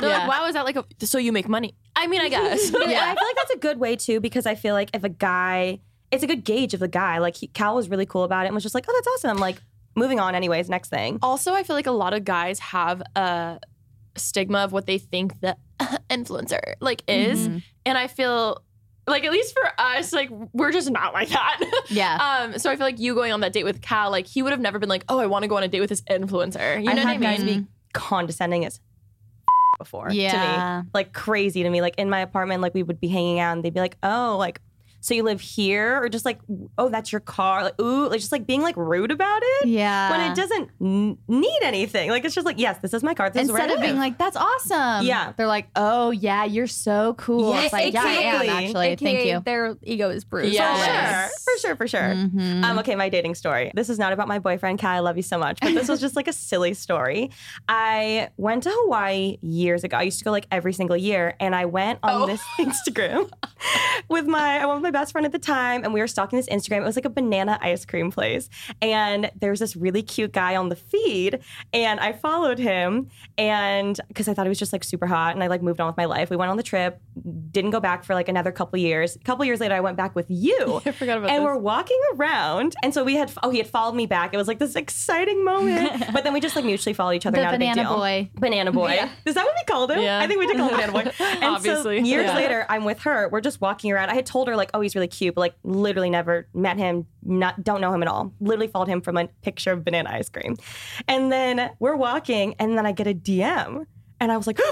so- They're Yeah. like, wow, is that like a, so you make money? I mean, I guess. yeah. I feel like that's a good way too because I feel like if a guy, it's a good gauge of the guy. Like he, Cal was really cool about it and was just like, oh, that's awesome. I'm like, moving on, anyways. Next thing. also, I feel like a lot of guys have a stigma of what they think the influencer like is, Mm-hmm. and I feel like at least for us, like we're just not like that. Yeah. Um, so I feel like you going on that date with Cal, like he would have never been like, oh, I want to go on a date with this influencer. You know I've what I had guys mean? be condescending as before yeah. to me, like crazy to me. Like in my apartment, like we would be hanging out, and they'd be like, "Oh, like." So you live here, or just like, oh, that's your car, like, ooh, like just like being like rude about it yeah. when it doesn't n- need anything. Like it's just like, yes, this is my car. This is Instead where of I being like, that's awesome. Yeah. They're like, oh, yeah, you're so cool. Yes, it's like, yeah, I am exactly. actually. AKA Thank you. Their ego is bruised. Yeah. For sure, for sure, for sure. Mhm. Um, okay, my dating story. This is not about my boyfriend, Kai. I love you so much, but this was just like a silly story. I went to Hawaii years ago. I used to go like every single year, and I went on Oh. this Instagram with my I went with my best friend at the time, and we were stalking this Instagram. It was like a banana ice cream place, and there was this really cute guy on the feed, and I followed him, and because I thought he was just like super hot, and I like moved on with my life. We went on the trip, didn't go back for like another couple years. A couple years later, I went back with you. I forgot about and this. we're walking around, and so we had oh he had followed me back. It was like this exciting moment, but then we just like mutually followed each other. The not a big banana boy. banana boy. Is that what we called him? Yeah. I think we did call him banana boy. And Obviously. so years Yeah. later, I'm with her. We're just walking around. I had told her like, oh, he's really cute, but like literally never met him. Not don't know him at all. Literally followed him from a picture of banana ice cream, and then we're walking, and then I get a DM, and I was like.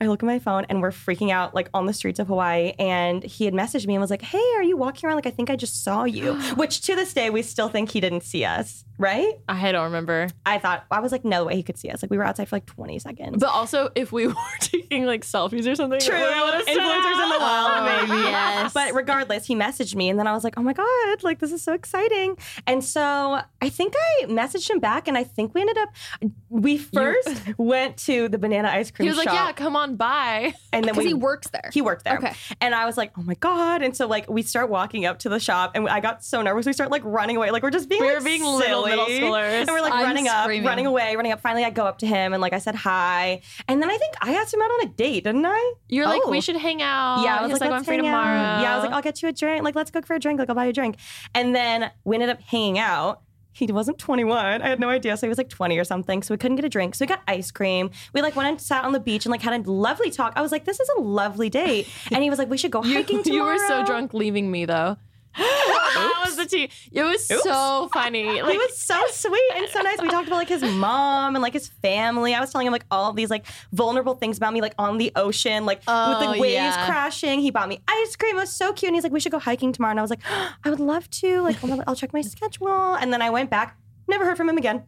I look at my phone and we're freaking out like on the streets of Hawaii. And he had messaged me and was like, Hey, are you walking around? Like, I think I just saw you. Which to this day, we still think he didn't see us, right? I don't remember. I thought, I was like, No way he could see us. Like, we were outside for like 20 seconds. But also, if we were taking like selfies or something, True. we would've Influencers in the out. wild, oh, baby. Yes. But regardless, he messaged me, and then I was like, "Oh my god, like this is so exciting!" And so I think I messaged him back, and I think we ended up. We first went to the banana ice cream He was like, "Yeah, come on by." and then Because we he works there. he worked there. Okay. And I was like, oh my God. And so like we start walking up to the shop and I got so nervous. We start like running away. Like we're just being We like were being little silly. Middle schoolers. And we're like I'm running up, running away, running up. Finally I go up to him and like I said hi. And then I think I asked him out on a date, didn't I? You're like, Oh. "We should hang out." Yeah, I He was like, oh, "I'm let's free hang tomorrow." out. Yeah, I was like, I'll get you a drink. Like, let's go for a drink. Like, I'll buy you a drink. And then we ended up hanging out. He wasn't 21. I had no idea. So he was like 20 or something. So we couldn't get a drink. So we got ice cream. We like went and sat on the beach and like had a lovely talk. I was like, this is a lovely date. And he was like, we should go You, hiking you tomorrow. were so drunk leaving me though. That was the tea. It was so funny. he Like was so sweet and so nice. We talked about like his mom and like his family. I was telling him like all of these like vulnerable things about me, like on the ocean, like with Oh, the waves yeah. crashing. He bought me ice cream. It was so cute. And he's like, we should go hiking tomorrow. And I was like, I would love to. Like, I'll, I'll check my schedule. And then I went back, never heard from him again.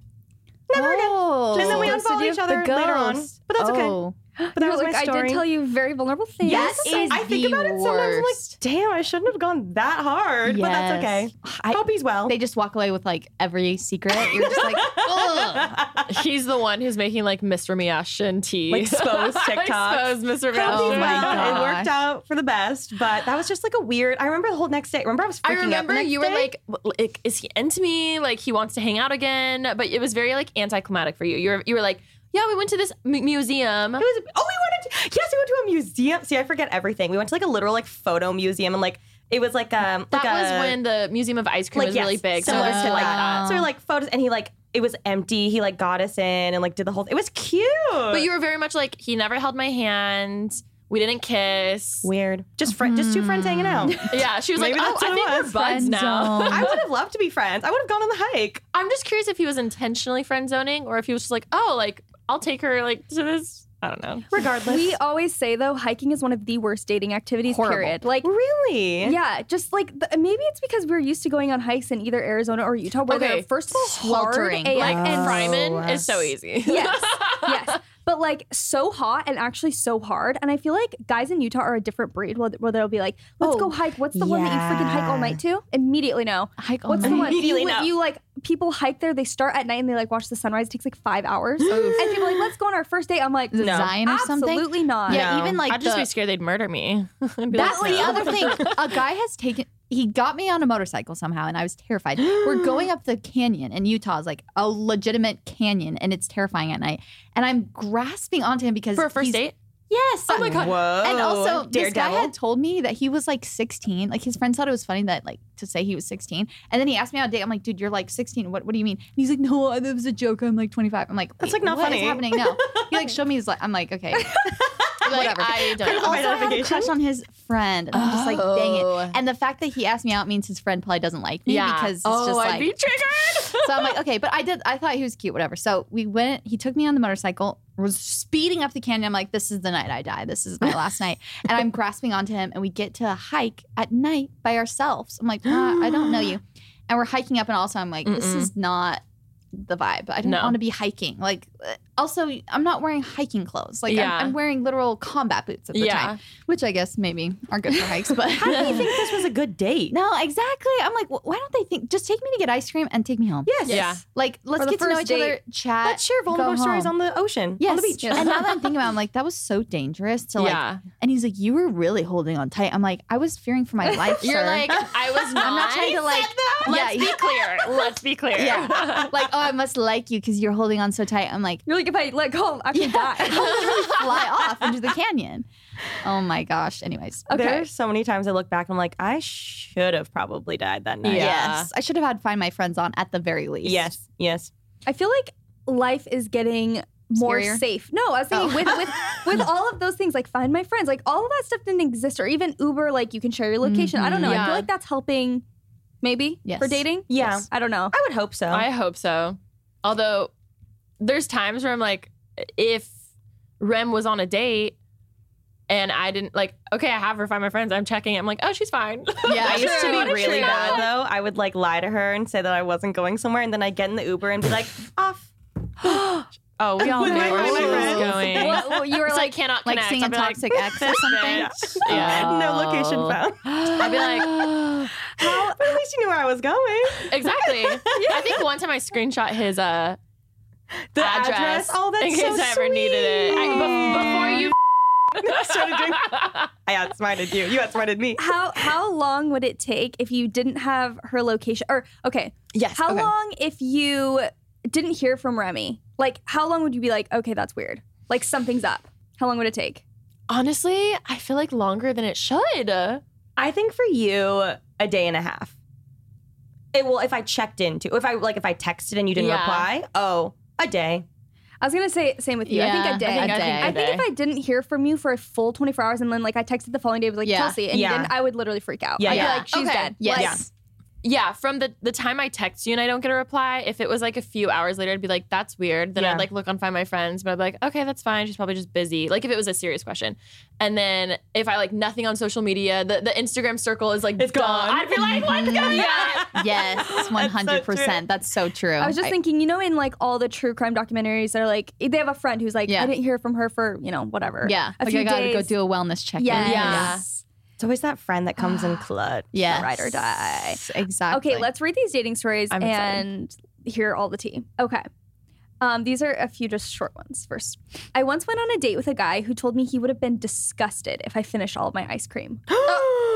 Never Oh. again. And then we unfollowed each other later on. But that's okay. Oh. But that You're was like, my I did tell you very vulnerable things. Yes, is I think the about it sometimes. I'm like, damn, I shouldn't have gone that hard. But that's okay. I- Hope he's well. They just walk away with like every secret. You're just like, ugh. he's the one who's making like Mr. Miyashin tea. Like, exposed TikTok. exposed Mr. Hope Oh my well. It worked out for the best, but that was just like a weird. I remember the whole next day. Remember, I was freaking I out the remember next you were like, like, is he into me? Like, he wants to hang out again. But it was very like anticlimactic for you. You were, you were like, yeah, we went to this m- museum. It was. Oh, we went to. Yes, we went to a museum. See, I forget everything. We went to like a literal like photo museum and like it was like um that like was a, when the Museum of Ice Cream like was really big. So similar it was to like that. so we were, like photos and he like it was empty. He like got us in and like did the whole. It was cute. But you were very much like he never held my hand. We didn't kiss. Weird. Just fri- just two friends hanging out. Yeah, she was like, "Oh, I what it think we're was. buds Friend now." I would have loved to be friends. I would have gone on the hike. I'm just curious if he was intentionally friend zoning or if he was just like, "Oh, like I'll take her like to this." I don't know. Regardless. We always say though, hiking is one of the worst dating activities. Horrible. Period. Like. really? Yeah, just like the, maybe it's because we're used to going on hikes in either Arizona or Utah, where Okay, they're first of all hard sweltering. AF, Like and Fryman is so easy. yes, yes. But like so hot and actually so hard. And I feel like guys in Utah are a different breed where, where they'll be like, let's Oh, go hike. What's the one that you freaking hike all night to? Immediately no. Hike all What's the one? Immediately you, no. you like people hike there, they start at night and they like watch the sunrise. It takes like five hours. and people are like, let's go on our first date. I'm like, Is No. Zion or something? absolutely not. Yeah, No. even like I'd just be scared they'd murder me. That's like, the other thing. A guy has taken. He got me on a motorcycle somehow, and I was terrified. We're going up the canyon in Utah. is like a legitimate canyon, and it's terrifying at night. And I'm grasping onto him because for a first date. Yes. Oh my God. Whoa. And also, this guy had told me that he was like 16. Like his friends thought it was funny that like to say he was 16. And then he asked me out a date. I'm like, dude, you're like 16. What What do you mean? And he's like, no, that was a joke. I'm like 25. I'm like, That's, like, not what is funny." happening? No. He like showed me his like. I'm like, okay, whatever. I don't And know. also, I had a crush on his friend. And I'm just like, dang Oh. it. And the fact that he asked me out means his friend probably doesn't like me Yeah. because it's oh, just I'd like. be triggered. so I'm like, okay, but I did. I thought he was cute, whatever. So we went. He took me on the motorcycle. Was speeding up the canyon. I'm like, this is the night I die. This is my last night. And I'm grasping onto him, and we get to a hike at night by ourselves. I'm like, "Ah, I don't know you. And we're hiking up, and also I'm like, this Mm-mm. is not the vibe. I didn't No. want to be hiking. Like, also, I'm not wearing hiking clothes. Like, I'm- I'm, wearing literal combat boots at the Yeah. time, which I guess maybe are good for hikes. But How do you think this was a good date? no, exactly. I'm like, wh- why don't they think? Just take me to get ice cream and take me home. Yes. Yeah. Like, let's get to know first each other, chat. Let's share vulnerable stories on the ocean, yes. on the beach. And now that I'm thinking about it, I'm like, that was so dangerous to like. Yeah. And he's like, you were really holding on tight. I'm like, I was fearing for my life. You're sir. like, I was not. I'm not trying to like. Let's be clear. Let's be clear. Yeah. like, oh, I must like you because you're holding on so tight. I'm like, You're like, if I let go, I'll actually die. I'll literally fly off into the canyon. Oh my gosh. Anyways. Okay. There's so many times I look back and I'm like, I should have probably died that night. Yeah. Yes. I should have had Find My Friends on at the very least. Yes. Yes. I feel like life is getting more Scarier? safe. No, I was saying Oh. with with with all of those things, like find my friends, like all of that stuff didn't exist, or even Uber, like you can share your location. I don't know. I feel mm-hmm. like that's helping, maybe Yes. for dating. Yeah. Yes. I don't know. I would hope so. I hope so. Although there's times where I'm like, if Rem was on a date and I didn't like, okay, I have her find my friends. I'm checking. I'm like, oh, she's fine. Yeah, I used to be really true. bad though. I would like lie to her and say that I wasn't going somewhere, and then I get in the Uber and be like, off. oh, we all know where my she was going. What- what- you were So I like, cannot Like connect. seeing a I'd be like, toxic ex or something. Yeah. no location Oh. found. I'd be like, but at least you knew where I was going. exactly. I think one time I screenshot his uh The address, address. Oh, that's in case so I ever needed it. I, before you. started doing. I outsmarted you. You outsmarted me. how how long would it take if you didn't have her location? Or okay, Yes. how okay. long if you didn't hear from Remi? Like, how long would you be like, okay, that's weird. Like something's up. How long would it take? Honestly, I feel like longer than it should. I think for you, a day and a half. It will if I checked into if I like if I texted and you didn't Yeah. reply. Oh, a day. I was gonna say same with you. I Yeah, think a day. I think a day. I think if I didn't hear from you for a full 24 hours and then like I texted the following day was like Yeah. Chelsey and Yeah. you didn't, I would literally freak out. Yeah, I'd be yeah. like she's Okay. dead. Yes. Like, Yeah. Yeah, from the the time I text you and I don't get a reply, if it was like a few hours later, I'd be like, "That's weird." Then Yeah. I'd like look on Find My Friends, but I'd be like, "Okay, that's fine. She's probably just busy." Like if it was a serious question, and then if I like nothing on social media, the, the Instagram circle is like It's gone. gone. I'd be like, "What's going on?" Yes, 100%. That's so true. I was just thinking, you know, in like all the true crime documentaries, they're like they have a friend who's like, Yeah. I didn't hear from her for you know whatever. Yeah. a like few I gotta days. go do a wellness check. Yes. Yeah. It's always that friend that comes in clutch. Yeah. Ride or die. Exactly. Okay, let's read these dating stories I'm excited. and hear all the tea. Okay. Um, these are a few just short ones. First, I once went on a date with a guy who told me he would have been disgusted if I finished all of my ice cream.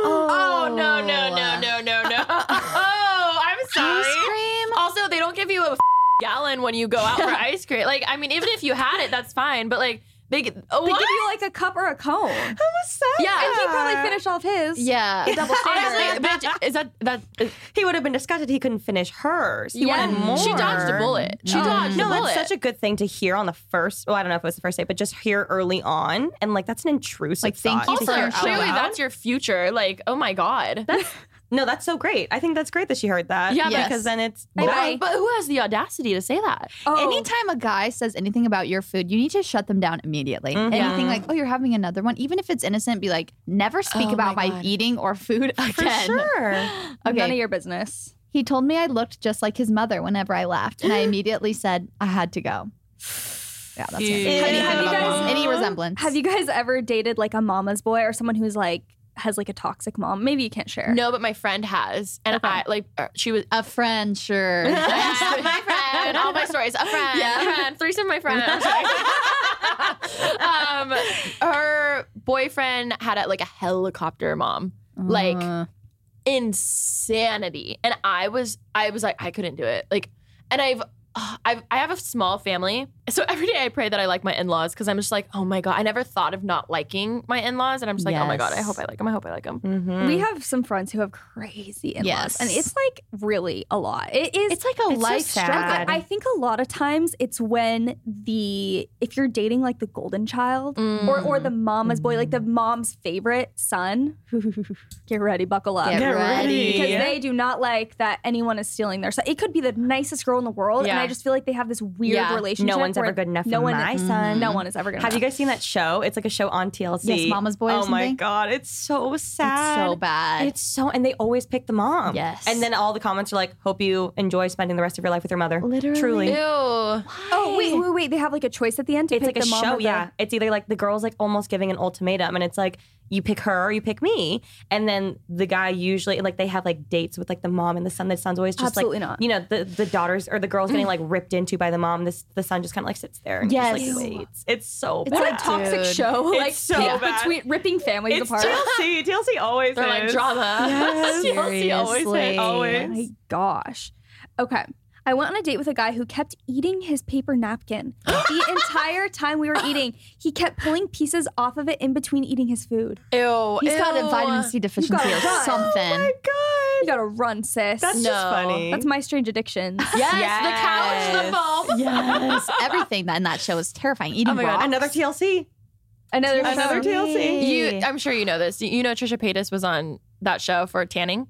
Oh no no no no no no! Oh, I'm sorry. Ice cream? Also, they don't give you a gallon when you go out for ice cream. Like, I mean, even if you had it, that's fine. But like, They get oh, They what? give you like a cup or a cone. How was that? Yeah. And he probably finished off his. yeah. double Honestly, bitch, is that that? Is, He would have been disgusted he couldn't finish hers. He Yeah. wanted more. She dodged a bullet. She Oh, dodged No, a bullet. No, that's such a good thing to hear on the first. Well, I don't know if it was the first date, but just hear early on, and like that's an intrusive. Like, thank thought you to for hear your out Clearly, that's your future. Like, oh my god. No, that's so great. I think that's great that she heard that. Yeah, Yes. because then it's Bye-bye. but who has the audacity to say that? Oh, Anytime a guy says anything about your food, you need to shut them down immediately. Mhm. Anything like, oh, you're having another one, even if it's innocent, be like, never speak Oh about my my, God. eating or food again. for sure. none of Okay. your business. He told me I looked just like his mother whenever I laughed, and I immediately said I had to go. Yeah, that's Ew. it. Have you- have you guys- any resemblance? Have you guys ever dated like a mama's boy or someone who's like has like a toxic mom? Maybe you can't share. No, but my friend has, and Okay. I like uh, she was. a friend? Sure. Yeah, my friend, all my stories. A friend, Yeah. a friend, threesome. My friend. Um, her boyfriend had a, like a helicopter mom, like Uh, insanity, and I was, I was like, I couldn't do it. Like, and I've. I've, I have a small family. So every day I pray that I like my in laws because I'm just like, oh my God, I never thought of not liking my in laws. And I'm just like, oh my God, I hope I like them. I hope I like them. Mhm. We have some friends who have crazy in-laws, Yes. and it's like really a lot. It is. it's like a It's life sad. struggle. I, I think a lot of times it's when the if you're dating like the golden child or or the mama's boy, like the mom's favorite son. Get ready, buckle up. Get Get ready. because Yeah. they do not like that anyone is stealing their son. It could be the nicest girl in the world, and I just feel like they have this weird Yeah. relationship. No one's ever good enough no for one, my son. Mm-hmm. No one is ever gonna. Have you guys seen that show? It's like a show on TLC. Yes, Mama's Boy or Oh my something? god, it's so sad. It's so bad. It's so, and they always pick the mom. Yes. And then all the comments are like, "Hope you enjoy spending the rest of your life with your mother." Literally. truly. Ew. Oh wait, wait, wait! They have like a choice at the end to It's pick like a the mom show, or the- yeah. It's either like the girl's like almost giving an ultimatum, and it's like you pick her or you pick me, and then the guy usually like they have like dates with like the mom and the son. The son's always just Absolutely like not. you know the the daughters or the girl's getting mm. like ripped into by the mom. This the son just kind of like sits there and Yes. just like waits. It's so It's bad. like toxic Dude. show, It's like so pick bad. between ripping families It's apart. TLC. TLC always They're like drama. Yes. TLC always Seriously. hits. Always. My gosh. Okay. I went on a date with a guy who kept eating his paper napkin. the entire time we were eating, he kept pulling pieces off of it in between eating his food. Ew. He's got a vitamin C deficiency or run. something. Oh my god. You gotta run, sis. That's just funny. That's my strange addictions. Yes, Yes. the couch, the phone. yes, everything that in that show is terrifying. Eating Oh my God. Another TLC. Another Another. TLC. You, I'm sure you know this. You know Trisha Paytas was on that show for tanning.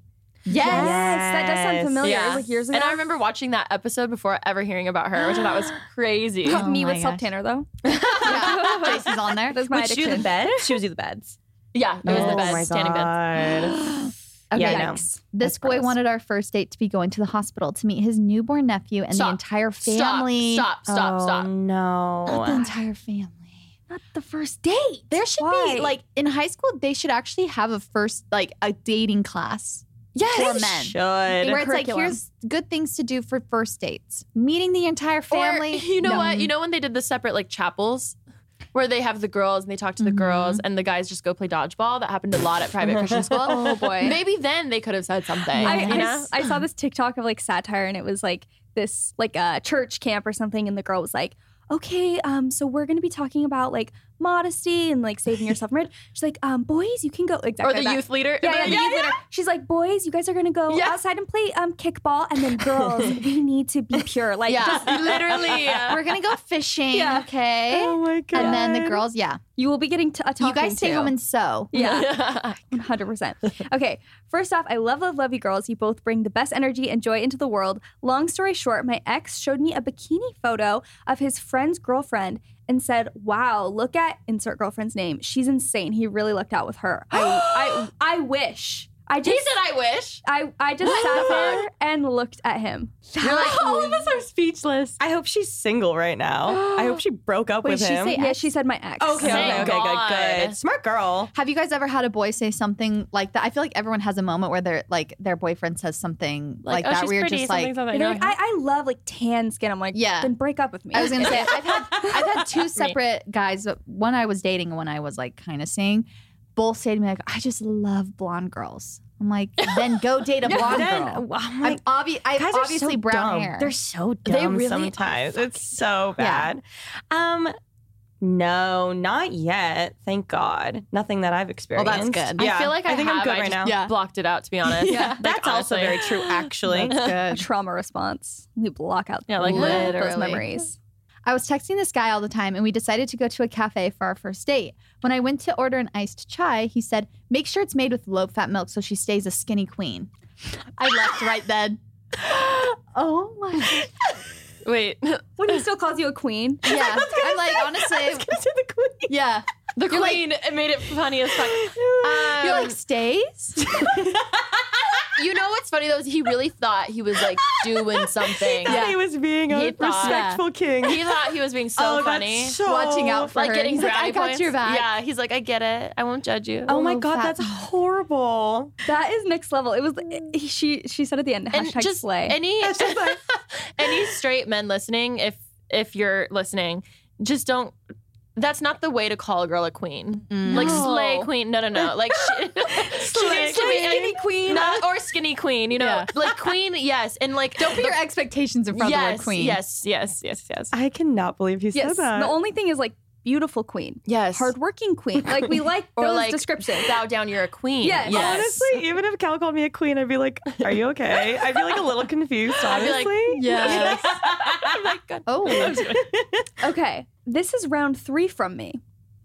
Yes. Yes, that does sound Yes. familiar. It was like years ago. And I remember watching that episode before ever hearing about her, which I thought was crazy. Oh me my with self gosh. tanner though. Yeah. Jason's on there. That's my Would she do the addiction. bed? She would do the beds. yeah, it was oh the best my standing beds. god. Okay. Yeah, I know. This That's boy gross. wanted our first date to be going to the hospital to meet his newborn nephew and Stop. the entire family. Stop, stop, stop, oh, stop. No. Not the entire family. Not the first date. There should Why? be like in high school, they should actually have a first like a dating class. Yes, for men. should. where it's like curriculum. here's good things to do for first dates. Meeting the entire family. Or, you know No. what? You know when they did the separate like chapels where they have the girls and they talk to the girls and the guys just go play dodgeball? That happened a lot at private Christian school. Oh boy. Maybe then they could have said something. I, you I know? s- I saw this TikTok of like satire, and it was like this like a church camp or something, and the girl was like, "Okay, um, so we're gonna be talking about like modesty and like saving yourself from it." She's like, "Um, boys, you can go exactly or the that. youth leader. Yeah, yeah, the youth leader. She's like, boys, you guys are gonna go Yeah. outside and play um kickball, and then girls, we need to be pure. Like, Yeah, just literally. We're gonna go fishing, Yeah. okay? Oh my god. and then the girls, yeah. you will be getting t- a talking You guys stay home and sew. Yeah. 100%. Okay, first off, I love, love, love you girls. You both bring the best energy and joy into the world. Long story short, my ex showed me a bikini photo of his friend's girlfriend and said, Wow, look at insert girlfriend's name. She's insane. He really looked out with her. I, I, I wish. I he just, said, "I wish." I, I just sat there and looked at him. Like, all of us are speechless. I hope she's single right now. I hope she broke up Wait, with she him. say Yeah, she said my ex. okay, okay, Thank okay, God. good, good. Smart girl. Have you guys ever had a boy say something like that? I feel like everyone has a moment where their like their boyfriend says something like, oh, that. she's where you're pretty, just something, like, something. They're like, I, I love like tan skin. I'm like, Yeah. then break up with me. I was gonna say I've had I've had two separate guys. but One I was dating and one I was like kind of seeing. Both say to me like, "I just love blonde girls." I'm like, then go date a blonde Then- girl. oh my I'm obvi- I have Guys are obviously so brown dumb. hair. They're so They dumb really are sometimes. It's so Yeah. bad. Um, No, not yet. Thank God. Nothing that I've experienced. Well, experienced. that's good. Yeah, I feel like I, think have. I'm good I right just now. blocked it out to be honest. Yeah. Like, That's also very true, actually. A trauma response. We block out Yeah, like those literally. memories. I was texting this guy all the time, and we decided to go to a cafe for our first date. When I went to order an iced chai, he said, "Make sure it's made with low-fat milk so she stays a skinny queen." I left right then. Oh my. Wait, When he still calls you a queen. Yeah, I'm like honestly, the queen. yeah. The You're queen it made it funny as fuck. Um, You're like stays. you know what's funny though is he really thought he was like doing something. Yeah. He was being a He thought- respectful king. He thought he was being so oh, that's funny. so- Watching out for like her. getting He's like, I got points. your back. Yeah, he's like, I get it. I won't judge you. Oh my God, fat that's horrible. That is next level. It was she she said at the end, and hashtag just slay. any Hashtag slay. any straight men listening, if if you're listening, just don't. That's not the way to call a girl a queen. Mm. Like No. slay queen. No, no, no. Like she, she needs to be skinny queen. not or skinny queen. You know, Yeah. like queen. Yes, and like Don't put your expectations in front yes, of the word queen. Yes, yes, yes, yes. I cannot believe he yes. said that. The only thing is like beautiful queen. Yes. Hardworking queen. Like we like or those like descriptions. bow down. You're a queen. Yes. Honestly, even if Cal called me a queen, I'd be like, "Are you okay?" I'd be like a little confused. I'd be like, Honestly, Yes. I'm oh God. Oh, Okay. This is round three from me.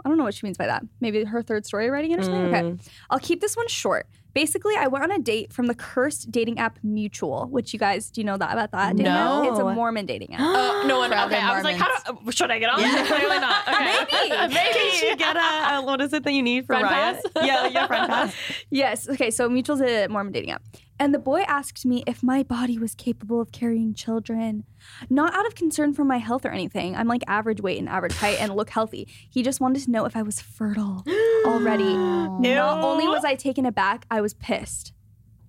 I don't know what she means by that. Maybe her third story writing it or something. Okay. Mm. I'll keep this one short. Basically, I went on a date from the cursed dating app Mutual, which you guys, do you know that about that? dating app? No. It's a Mormon dating app. Uh, no one. Proud Okay, I was like, how do, should I get on? Clearly not. Okay. Maybe. Can you get a, a what is it that you need for Friend Riot? pass? Yeah, yeah, friend pass. Yes. Okay. So Mutual's a Mormon dating app. And the boy asked me if my body was capable of carrying children. Not out of concern for my health or anything. I'm like average weight and average height and look healthy. He just wanted to know if I was fertile already. Not only was I taken aback, I was pissed.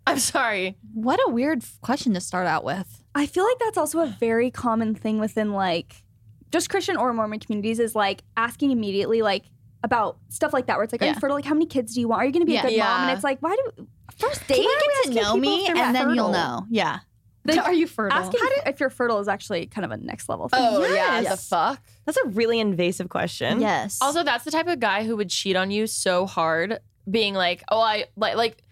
I'm sorry. what a weird f- question to start out with. I feel like that's also a very common thing within like just Christian or Mormon communities is like asking immediately like about stuff like that where it's like, are you fertile? Like, how many kids do you want? Are you going to be Yeah. a good mom? And it's like, why do first date? Can you why are we get to know me and they're then you'll know? Yeah. Like, Are you fertile? Asking if you're fertile is actually kind of a next level thing. Oh yeah, Yes. the fuck. That's a really invasive question. yes. Also, that's the type of guy who would cheat on you so hard, being like, "Oh, I like like."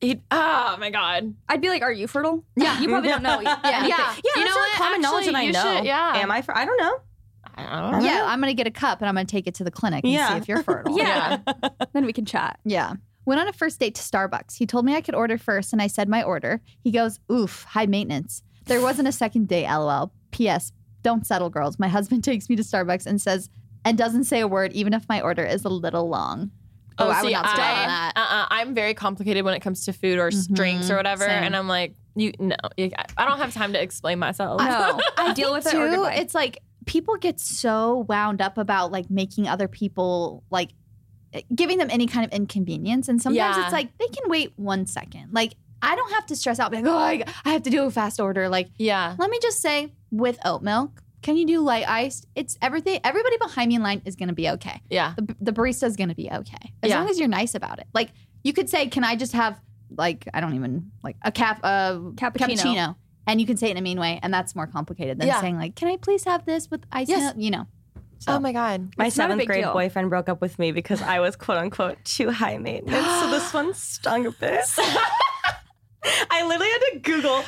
He, oh my god. I'd be like, are you fertile? Yeah. You probably don't know. Yeah. Yeah. Yeah, You that's know what? common knowledge Actually, that I know. should- yeah. Am I? For, I don't know. I don't know. yeah, I'm gonna get a cup and I'm gonna take it to the clinic and Yeah. see if you're fertile. Yeah. then we can chat. Yeah. Went on a first date to Starbucks. He told me I could order first, and I said my order. He goes, Oof, high maintenance. There wasn't a second date, lol. P.S. Don't settle, girls. My husband takes me to Starbucks and says, and doesn't say a word, even if my order is a little long. Oh, oh I would see, not start I, on that. Uh-uh, I'm very complicated when it comes to food or s mm-hmm. drinks or whatever, same. and I'm like, you no, you, I don't have time to explain myself. No. I deal with it or Too, goodbye. it's like people get so wound up about like making other people like giving them any kind of inconvenience, and sometimes Yeah. it's like they can wait one second. Like I don't have to stress out, like, oh, I, I have to do a fast order. Like yeah, Let me just say, with oat milk, can you do light iced? It's everything. Everybody behind me in line is going to be okay. yeah, The, the barista is going to be okay as Yeah. long as you're nice about it. Like you could say, "Can I just have like I don't even like a cap uh, Cappuccino. And you can say it in a mean way, and that's more complicated than Yeah. saying like, "Can I please have this with ice Yes. You know. So, Oh my god. My It's seventh grade deal. boyfriend broke up with me because I was quote unquote too high maintenance. so this one stung a bit. I literally had to Google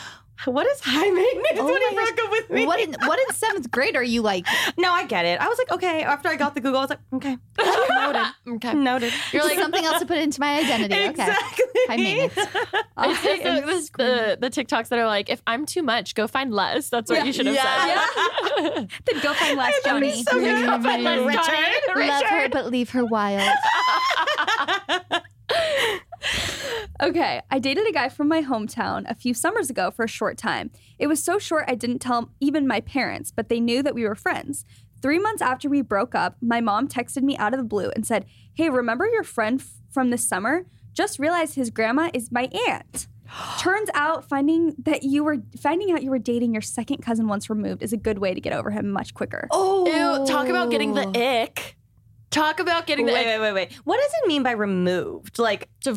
what is high maintenance Oh when he my gosh. broke up with me. what in what in seventh grade are you like? no, I get it. I was like, okay. After I got the Google, I was like, okay, noted, Okay. noted. You're like something else to put into my identity. Okay. Exactly. High maintenance. It's, it's oh, the, this- the, the TikToks that are like, if I'm too much, go find less. That's what you should have said. then go find less Joni. so. Go find less, Johnny. Love her, but leave her wild. Okay, I dated a guy from my hometown a few summers ago for a short time. It was so short I didn't tell even my parents, but they knew that we were friends. Three months after we broke up, my mom texted me out of the blue and said, Hey, remember your friend f- from this summer? Just realized his grandma is my aunt. Turns out finding that you were finding out you were dating your second cousin once removed is a good way to get over him much quicker. Oh, Ew, talk about getting the oh. ick. Talk about getting Wait, the ick. wait, wait, wait. What does it mean by removed? Like, To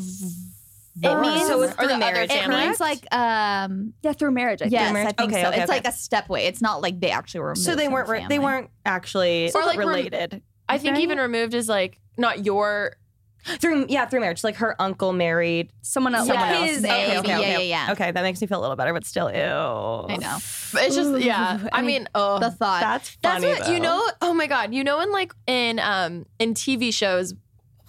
it means so it's or through the other marriage. It family. means like um Yeah, through marriage, I yes, think. marriage? I think Okay, so. okay, it's okay. like a step way. It's not like they actually were So they weren't. the they weren't actually Or like rem- related. I think Right? even removed is like not your. through yeah through marriage. Like her uncle married Someone else. someone like else. his Okay, okay, okay. Yeah, yeah, yeah. Okay, that makes me feel a little better, but still, ew. I know. But it's just yeah. I mean, oh, The thought. That's funny, That's funny. what you know. Oh my god, you know in like in um in TV shows.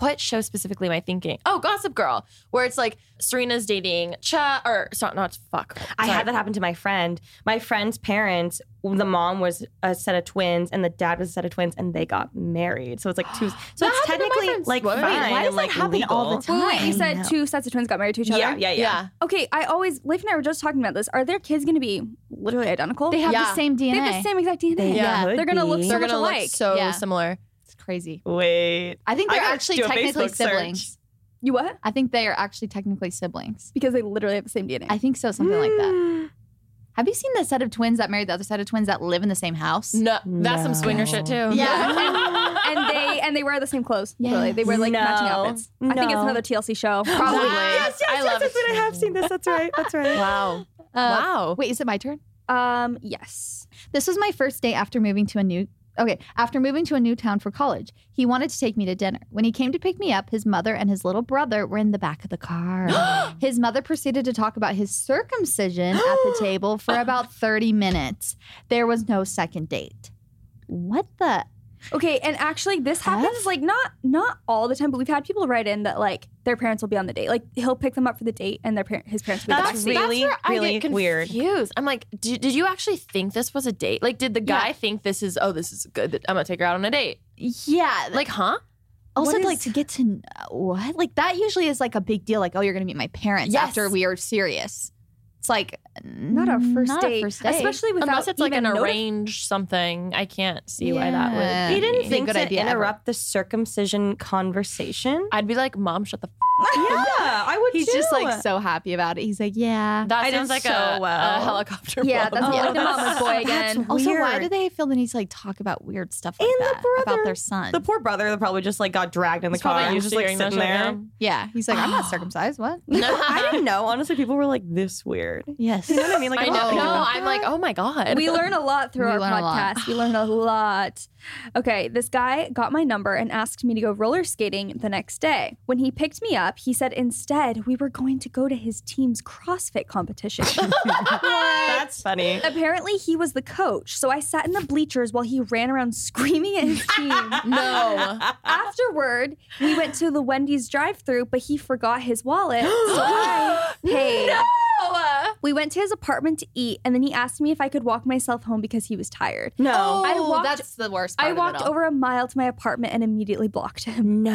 What show specifically am I thinking? Oh, Gossip Girl, where it's like Serena's dating Cha or sorry, not fuck. I had that happen to my friend. My friend's parents, the mom was a set of twins and the dad was a set of twins and they got married. So it's like two. So That it's happened to my technically friends. like Wait, fine why does and that happen legal. all the Wait, wait, you said two sets of twins got married to each other? Yeah, yeah, yeah. Yeah. Okay, I always, Leif and I were just talking about this. Are their kids going to be literally identical? They have Yeah. the same DNA. They have the same exact DNA. They yeah, they're gonna look so They're much gonna look so Yeah. similar. It's crazy. Wait. I think they're gotta actually technically Facebook search. siblings. You what? I think they are actually technically siblings. Because they literally have the same DNA. I think so, something like that. Have you seen the set of twins that married the other set of twins that live in the same house? No, that's some No. swinger shit too. Yeah. and they and they wear the same clothes. Literally, they wear like No. matching outfits. I think it's No. another TLC show. Probably. Yes, yes, I yes, love that's it. what I have seen this. That's right. That's right. Wow. Uh, wow. Wait, is it my turn? Um, yes. This was my first day after moving to a new Okay, after moving to a new town for college, he wanted to take me to dinner. When he came to pick me up, his mother and his little brother were in the back of the car. his mother proceeded to talk about his circumcision at the table for about 30 minutes. There was no second date. What the? Okay, and actually, this happens F? like not not all the time, but we've had people write in that like their parents will be on the date. Like he'll pick them up for the date, and their par- his parents will be That's there. really, where I really get weird. confused. I'm like, did, did you actually think this was a date? Like, did the guy Yeah. think this is? Oh, this is good. I'm gonna take her out on a date. Yeah. Like, huh? also, what like to get to know what? Like that usually is like a big deal. Like, oh, you're going to meet my parents Yes. after we are serious. It's like not a first not date, A first date. especially without Unless it's like an even notif- arranged something, I can't see why that would. He didn't Be a think good to idea ever. interrupt the circumcision conversation. I'd be like, Mom, shut the. F-. Yeah, I would He's too. just like so happy about it. He's like, yeah. That I sounds like so a, well. a helicopter. Yeah, that's Oh, like the that's- mama's boy again. that's Also, why do they feel the need to like talk about weird stuff like And the that about their son? The poor brother that probably just like got dragged in the He's car. He was just like sitting there. yeah. yeah, he's like, I'm not circumcised. What? I didn't know. Honestly, people were like this weird. Yes. You know what I mean? Like I I'm know. not No, I'm like, oh my god. we learn a lot through We our learn a lot. podcast. We learn a lot. Okay, this guy got my number and asked me to go roller skating the next day. When he picked me up, he said instead we were going to go to his team's CrossFit competition. That's funny. Apparently, he was the coach, so I sat in the bleachers while he ran around screaming at his team. no. Afterward, we went to the Wendy's drive-through, but he forgot his wallet, so I paid. We went to his apartment to eat, and then he asked me if I could walk myself home because he was tired. No. Oh, I Oh, walked- that's the worst. Part I of it walked all. over a mile to my apartment and immediately blocked him. No.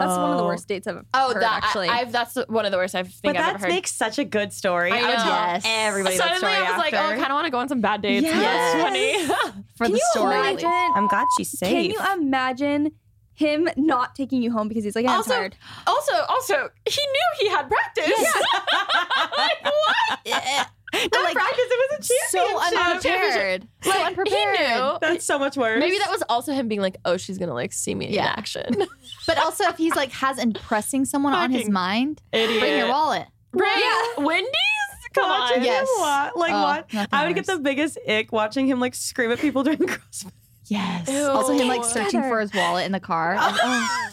That's one of the worst dates I've Oh, heard, that actually. I, have that's one of the worst I think But I've that ever heard. makes such a good story. I I, would know. tell Yes. everybody that Suddenly, story I was like, oh, I kind of want to go on some bad dates. Yes. That's funny. for Can the you story. imagine? I'm glad she's safe. Can you imagine him not taking you home because he's like, I'm also, tired? also, also, he knew he had practice. like what? Not like, practice. It was a championship. So championship. unprepared. So Like, unprepared. He knew. That's so much worse. Maybe that was also him being like, "Oh, she's gonna like see me in action." But also, if he's like has impressing someone on his mind, idiot. bring your wallet. right? Wendy's. Come watching on. Yes. him what? Like Oh, what? I would get the biggest ick watching him like scream at people during CrossFit. Yes. Ew. Also, him like searching together. for his wallet in the car, oh.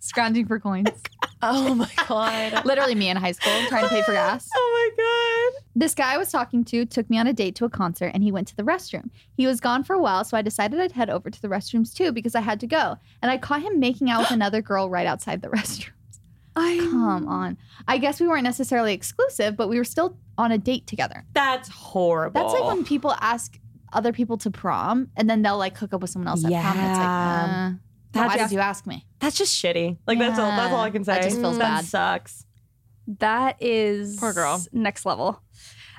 scrounging for coins. Oh my god. Literally, me in high school trying to pay for gas. Oh my god. This guy I was talking to took me on a date to a concert and he went to the restroom. He was gone for a while, so I decided I'd head over to the restrooms too because I had to go. And I caught him making out with another girl right outside the restroom. Come on. I guess we weren't necessarily exclusive, but we were still on a date together. That's horrible. That's like when people ask other people to prom and then they'll like hook up with someone else at prom. And it's like, Yeah. uh, That's why just- did you ask me? That's just shitty. Like that's all. That's all I can say. That just feels that bad. Sucks. That is Poor girl. Next level.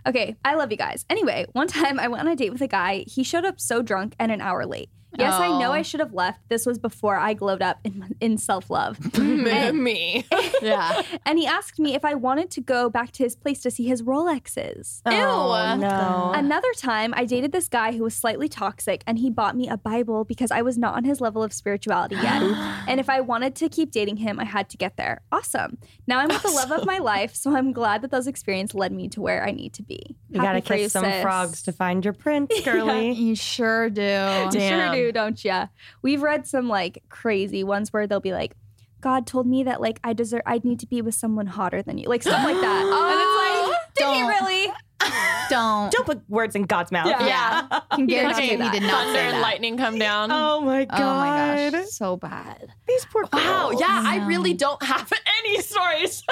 Okay, I love you guys. Anyway, one time I went on a date with a guy. He showed up so drunk and an hour late. Yes, I know Oh. I should have left. This was before I glowed up in, in self love. me. Yeah. and he asked me if I wanted to go back to his place to see his Rolexes. Oh, no. Another time, I dated this guy who was slightly toxic, and he bought me a Bible because I was not on his level of spirituality yet. and if I wanted to keep dating him, I had to get there. Awesome. Now I'm with the love of my life, so I'm glad that those experiences led me to where I need to be. You gotta Happy for kiss some sis. frogs to find your prince, girly. You sure do. Sure do. Do, don't you? We've read some like crazy ones where they'll be like, God told me that like I deserve, I'd need to be with someone hotter than you, like stuff like that. and it's like, did he Don't. really? Don't. Don't put words in God's mouth. Yeah. Can He guarantee say he that. did not Thunder say and lightning come down. Oh my god. Oh my gosh, so bad. These poor girls. Wow. Yeah, I really don't have any stories.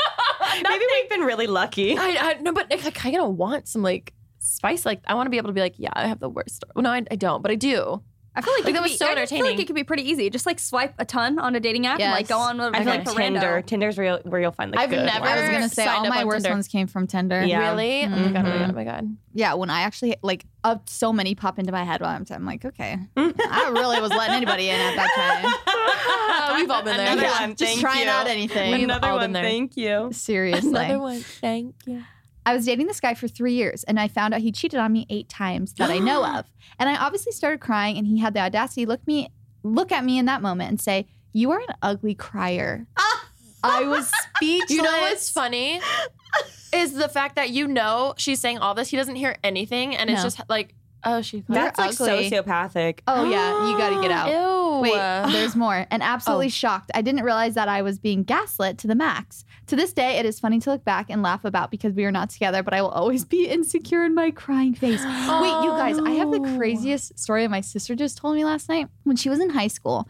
Maybe we've been really lucky. I, I no, but like, I kind of want some like spice. Like I want to be able to be like, yeah, I have the worst story. Well, no, I, I don't, but I do. I feel like, Like, it that was be, so I feel like it could be pretty easy. Just like swipe a ton on a dating app and like go on with I feel like a Tinder. rando. Tinder's real where you'll find the I've good never- I was ones. gonna say Signed all my on worst Tinder. ones came from Tinder. Yeah. Really? Oh my god! Oh my god! Oh my god! Yeah, when I actually like uh, so many pop into my head while I'm, I'm like, okay, I really was letting anybody in at that time. We've all been there. Another Yeah. one. Just Thank trying you. out anything. We've Another all one. been there. Thank you. Seriously. Another one. Thank you. I was dating this guy for three years and I found out he cheated on me eight times that I know of. And I obviously started crying and he had the audacity to look me look at me in that moment and say, You are an ugly crier. I was speechless. You know what's funny is the fact that you know she's saying all this. He doesn't hear anything, and it's No. just like, oh, she. They're That's like ugly. sociopathic. Oh yeah, you gotta get out. Ew. Wait, uh, there's more. And absolutely oh. shocked. I didn't realize that I was being gaslit to the max. To this day, it is funny to look back and laugh about because we are not together, but I will always be insecure in my crying face. Wait, you guys, I have the oh. craziest story my sister just told me last night. When she was in high school,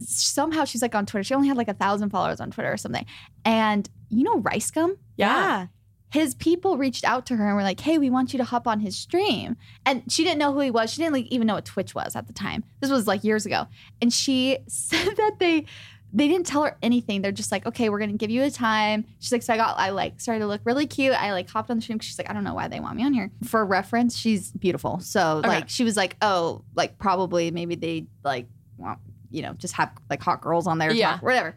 somehow she's like on Twitter. She only had like a thousand followers on Twitter or something. And you know Rice Gum? Yeah. His people reached out to her and were like, "Hey, we want you to hop on his stream." And she didn't know who he was. She didn't like, even know what Twitch was at the time. This was like years ago. And she said that they they didn't tell her anything. They're just like, "Okay, we're gonna give you a time." She's like, "So I got I like started to look really cute. I like hopped on the stream." She's like, "I don't know why they want me on here." For reference, she's beautiful. So like she was like, "Oh, like probably maybe they like want." You know, just have like hot girls on there, Yeah. talk, whatever.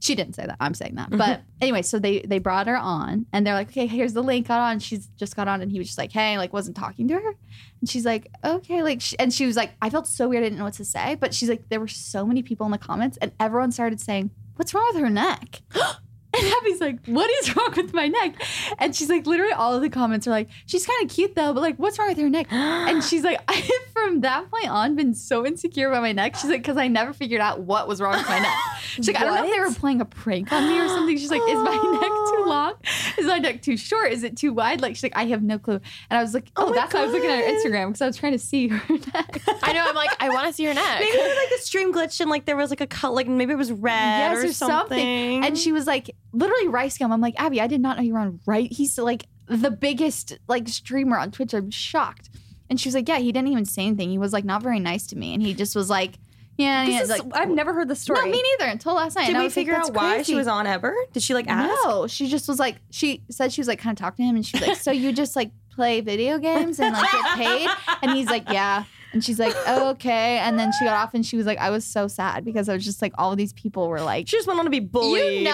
She didn't say that. I'm saying that. Mm-hmm. But anyway, so they they brought her on and they're like, okay, here's the link. Got on. She's just got on, and he was just like, hey, like wasn't talking to her, and she's like, okay, like, she, and she was like, I felt so weird. I didn't know what to say, but she's like, there were so many people in the comments, and everyone started saying, what's wrong with her neck? And Abby's like, what is wrong with my neck? And she's like, literally all of the comments are like, she's kind of cute though, but like, what's wrong with her neck? And she's like, I have from that point on been so insecure about my neck. She's like, because I never figured out what was wrong with my neck. She's like, I don't know if they were playing a prank on me or something. She's like, is my neck too long? Is my neck too short? Is it too wide? Like, she's like, I have no clue. And I was like, oh, oh my that's why I was looking at her Instagram because I was trying to see her neck. I know. I'm like, I want to see her neck. Maybe it was like the stream glitched and like there was like a cut, like maybe it was red yes, or, or something. And she was like, literally RiceGum. I'm like, Abby, I did not know you were on right. He's like the biggest like streamer on Twitch. I'm shocked. And she was like, yeah, he didn't even say anything. He was like not very nice to me, and he just was like, yeah, yeah. This is, like, I've never heard the story. no, me neither until last night. Did and we like, figure "That's out why crazy." she was on ever? Did she like ask? No, she just was like, she said she was like kind of talking to him, and she was like, so you just like play video games and like get paid? And he's like, yeah. And she's like, oh, okay. And then she got off, and she was like, I was so sad because I was just like, all of these people were like, She just went on to be bullied. You know,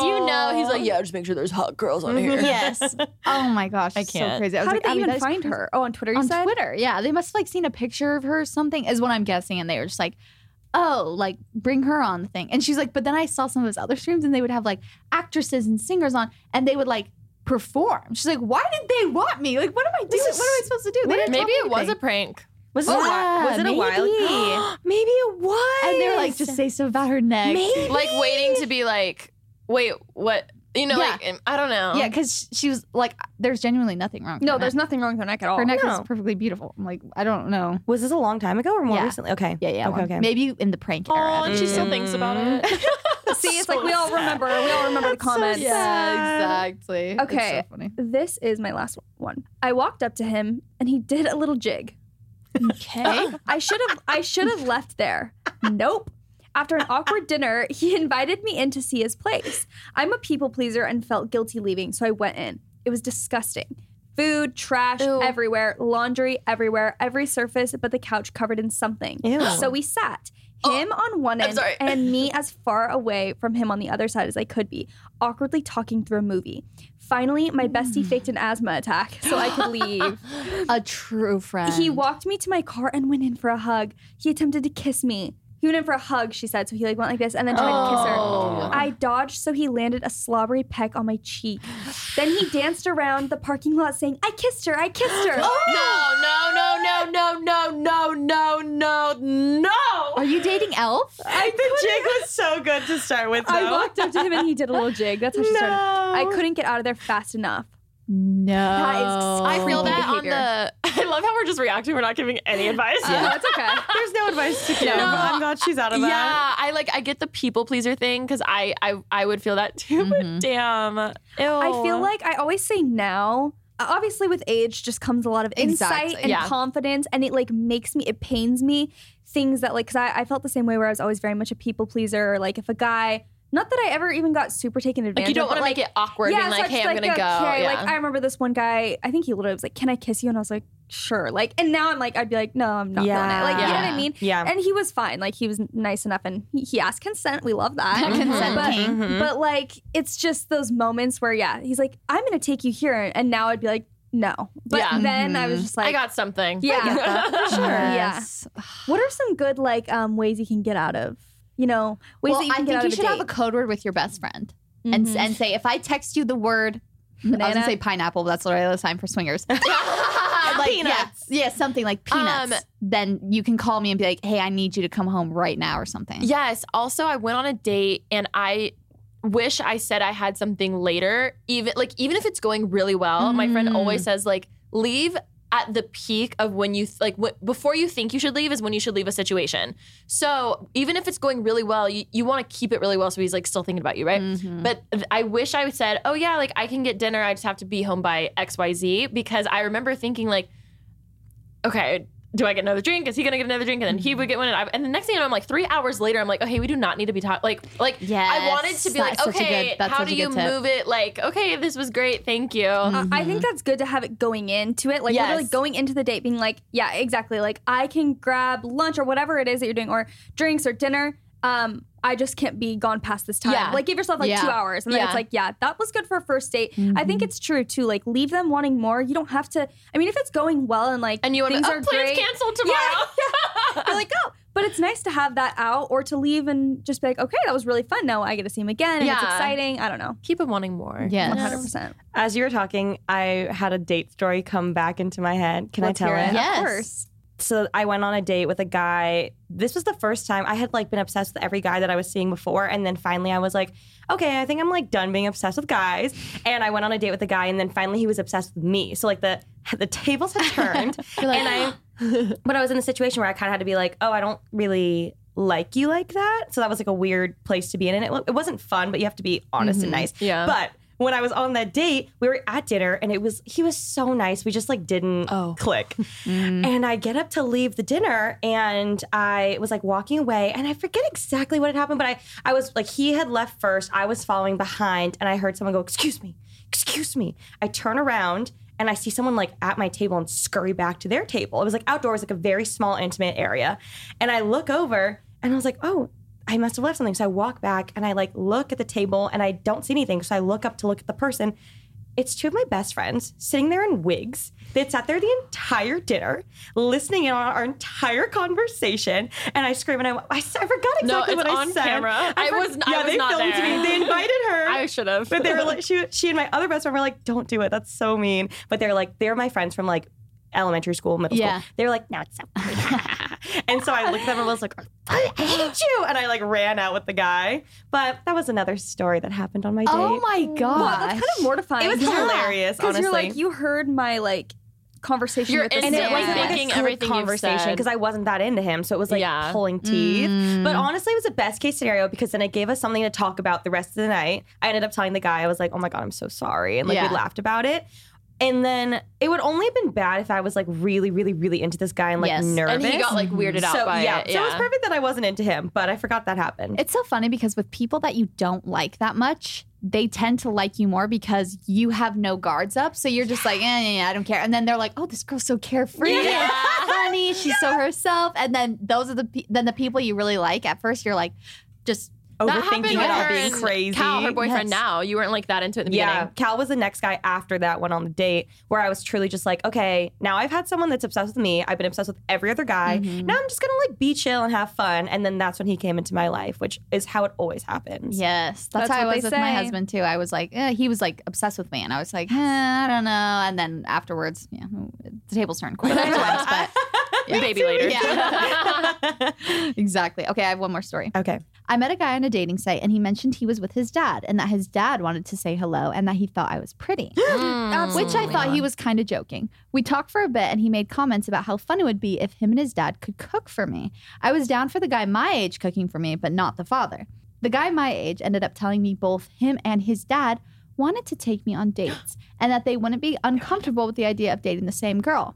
he- you know, he's like, yeah, just make sure there's hot girls on here. yes. Oh my gosh, I can't. crazy. I was How like, did they Abby, that even is find her? Oh, on Twitter, you on said? Twitter. Yeah, they must have like seen a picture of her or something, is what I'm guessing, and they were just like, "Oh, like bring her on the thing." And she's like, "But then I saw some of his other streams, and they would have like actresses and singers on, and they would like perform." She's like, "Why did they want me? Like, what am I doing? is- what am I supposed to do?" They didn't Maybe me it was a prank. Was it, a, oh, Yeah, while, was it a while maybe. ago? maybe it was. and they were like, "Just say stuff about her neck." Maybe. Like waiting to be like, wait, what? You know, Yeah. like I don't know. Yeah, because she was like, "There's genuinely nothing wrong." with No, her there's neck. nothing wrong with her neck at all. Her neck No. is perfectly beautiful. I'm like, I don't know. Was this a long time ago or more Yeah. recently? Okay. Yeah, yeah. Okay, well, okay. Maybe in the prank Oh, era. and she still thinks about mm-hmm. it. See, it's like we all remember. We all remember the comments. Yeah, exactly. It's Okay. so funny. This is my last one. I walked up to him and he did a little jig. Okay. I should have I should have left there. Nope. After an awkward dinner, he invited me in to see his place. I'm a people pleaser and felt guilty leaving, so I went in. It was disgusting. Food, trash Ew. everywhere, laundry everywhere, every surface but the couch covered in something. Ew. So we sat. Oh, him on one end and me as far away from him on the other side as I could be, awkwardly talking through a movie. Finally, my bestie faked an asthma attack so I could leave. A true friend. He walked me to my car and went in for a hug. He attempted to kiss me. He went in for a hug, she said. So he like went like this and then tried to kiss Oh. her. I dodged, so he landed a slobbery peck on my cheek. then he danced around the parking lot saying, I kissed her, I kissed her. Oh, no, no, no, no, no, no, no, no, no. Are you dating Elf? I, the jig was so good to start with. Though. I walked up to him and he did a little jig. That's how she started. I couldn't get out of there fast enough. No. That is I feel creepy that on behavior. the. I love how we're just reacting. We're not giving any advice. Yeah, it's okay. There's no advice to give. No. I'm glad she's out of that. Yeah, I like I get the people pleaser thing because I, I I would feel that too. But damn, Ew. I feel like I always say now. uh, Obviously, with age just comes a lot of insight Exactly. and Yeah. confidence, and it like makes me, it pains me things that like, cause I, I felt the same way where I was always very much a people pleaser. Or, like if a guy, not that I ever even got super taken advantage like you don't want to but, make it awkward. being so like, hey, I'm like, gonna go. okay, Yeah. Like I remember this one guy. I think he literally was like, "Can I kiss you?" And I was like, "Sure." Like, and now I'm like, I'd be like, "No, I'm not doing it." Like, you know what I mean? Yeah. And he was fine. Like, he was nice enough, and he, he asked consent. We love that. Consent but, king. but like, it's just those moments where, yeah, he's like, "I'm gonna take you here," and now I'd be like, "No." But Yeah. then I was just like, I got something. Yeah, for sure. Yes. Yeah. What are some good like um ways you can get out of? You know, ways well, that you can think get out you should a have a code word with your best friend and Mhm. and say if I text you the word. I was gonna say pineapple, but that's literally the sign for swingers. like, Peanuts. Yeah, yeah, something like peanuts. Um, then you can call me and be like, "Hey, I need you to come home right now" or something. Yes. Also, I went on a date and I wish I said I had something later. Even like even if it's going really well, my friend always says like leave at the peak of when you th- like w- before you think you should leave is when you should leave a situation. So even if it's going really well, you, you want to keep it really well so he's like still thinking about you, right? Mm-hmm. But th- I wish I said, oh yeah, like I can get dinner. I just have to be home by X Y Z because I remember thinking like okay, do I get another drink? Is he gonna get another drink? And then he would get one. And, I, and the next thing you know, I'm like three hours later, I'm like, okay, we do not need to be talking. Like, like I wanted to be like, that's such a okay, good- how do you tip. move it? Like, okay, this was great, thank you. Uh, I think that's good to have it going into it. Like Yes. literally going into the date being like, yeah, exactly. Like I can grab lunch or whatever it is that you're doing, or drinks or dinner. Um, I just can't be gone past this time. Yeah. Like give yourself like Yeah. two hours. And then Yeah. it's like, yeah, that was good for a first date. I think it's true too. Like leave them wanting more. You don't have to I mean, if it's going well and like and you want things to, are oh, plans great. canceled tomorrow. You're like, oh, but it's nice to have that out or to leave and just be like, okay, that was really fun. Now I get to see him again. And it's Yeah. exciting. I don't know. Keep him wanting more. Yes. 100%. As you were talking, I had a date story come back into my head. Can Let's I tell it? it? Yes. Of course. So I went on a date with a guy. This was the first time I had like been obsessed with every guy that I was seeing before, and then finally I was like, okay, I think I'm like done being obsessed with guys. And I went on a date with a guy, and then finally he was obsessed with me. So like the the tables had turned, and I, but I was in a situation where I kind of had to be like, oh, I don't really like you like that. So that was like a weird place to be in, and it, it wasn't fun, but you have to be honest and mm-hmm. nice. Yeah. But when I was on that date, we were at dinner and it was he was so nice. We just like didn't Oh. click. Mm. And I get up to leave the dinner and I was like walking away and I forget exactly what had happened, but I I was like he had left first. I was following behind and I heard someone go, "Excuse me. Excuse me." I turn around and I see someone like at my table and scurry back to their table. It was like outdoors, like a very small, intimate area. And I look over and I was like, oh, I must have left something. So I walk back and I like look at the table and I don't see anything. So I look up to look at the person. It's two of my best friends sitting there in wigs. They'd sat there the entire dinner, listening in on our entire conversation. And I scream and I, I, I forgot exactly No, it's what I on said. camera. I for- was- I yeah, was they not filmed there. me. They invited her. I should have. But they were like, she, she and my other best friend were like, don't do it. That's so mean. But they're like, they're my friends from like elementary school, middle Yeah. school. They were like, no, it's so. and so I looked at them and was like, I hate you. And I like ran out with the guy. But that was another story that happened on my oh date. Oh my god. Wow, that's kind of mortifying. It was hilarious, Because honestly. you're like, you heard my like conversation You're with this and it wasn't like a everything you've conversation because I wasn't that into him. So it was like Yeah. pulling teeth. Mm. But honestly, it was a best case scenario because then it gave us something to talk about the rest of the night. I ended up telling the guy, I was like, oh my God, I'm so sorry. And like Yeah. we laughed about it. And then it would only have been bad if I was like really, really, really into this guy and like Yes. Nervous. and he got like weirded out so by yeah, it. so it was perfect that I wasn't into him, but I forgot that happened. It's so funny because with people that you don't like that much, they tend to like you more because you have no guards up. So you're just like, eh, yeah, yeah, I don't care. And then they're like, oh, this girl's so carefree, Yeah. funny. She's so herself. And then those are the pe- then the people you really like. At first, you're like, just overthinking it with all her being crazy. Cal, her boyfriend Yes. now. You weren't like that into it in the Yeah, beginning. Cal was the next guy after that went on the date where I was truly just like, okay, now I've had someone that's obsessed with me. I've been obsessed with every other guy. Mm-hmm. Now I'm just gonna like be chill and have fun. And then that's when he came into my life, which is how it always happens. Yes, That's that's, how I was they with my husband too. I was like, eh, he was like obsessed with me, and I was like, eh, I don't know. And then afterwards, yeah, the tables turned quick. Anyways, but yeah. Baby later. Yeah. exactly. Okay, I have one more story. Okay. I met a guy on a dating site, and he mentioned he was with his dad, and that his dad wanted to say hello, and that he thought I was pretty. Mm. Which I thought he was kind of joking. We talked for a bit and he made comments about how fun it would be if him and his dad could cook for me. I was down for the guy my age cooking for me, but not the father. The guy my age ended up telling me both him and his dad wanted to take me on dates and that they wouldn't be uncomfortable with the idea of dating the same girl.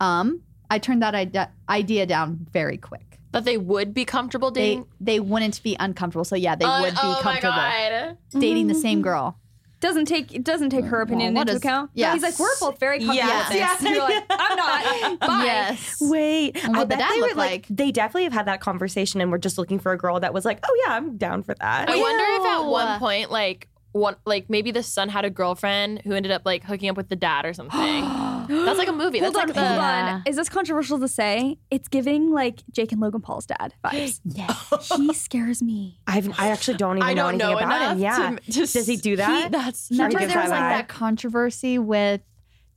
Um, I turned that ide- idea down very quick. That they would be comfortable dating. they wouldn't be uncomfortable. So yeah, they Uh, would be oh my comfortable God. dating the same girl. Doesn't take it doesn't take her opinion what into is- account. yeah. He's like, we're both very comfortable Yes. with this. Yeah. You're like, I'm not. Bye. Yes. Wait, And I what the bet dad they were like, like. they definitely have had that conversation and were just looking for a girl that was like, oh yeah, I'm down for that. I wonder if at one point, like one, like maybe the son had a girlfriend who ended up like hooking up with the dad or something. That's like a movie. Hold That's on, like the, hold Yeah. on. Is this controversial to say? It's giving like Jake and Logan Paul's dad vibes. Yes. he scares me. I've, I actually don't even I know don't anything know about enough him. Yeah. to, to Does he do that? He, that's Remember gives there was that like vibe. that controversy with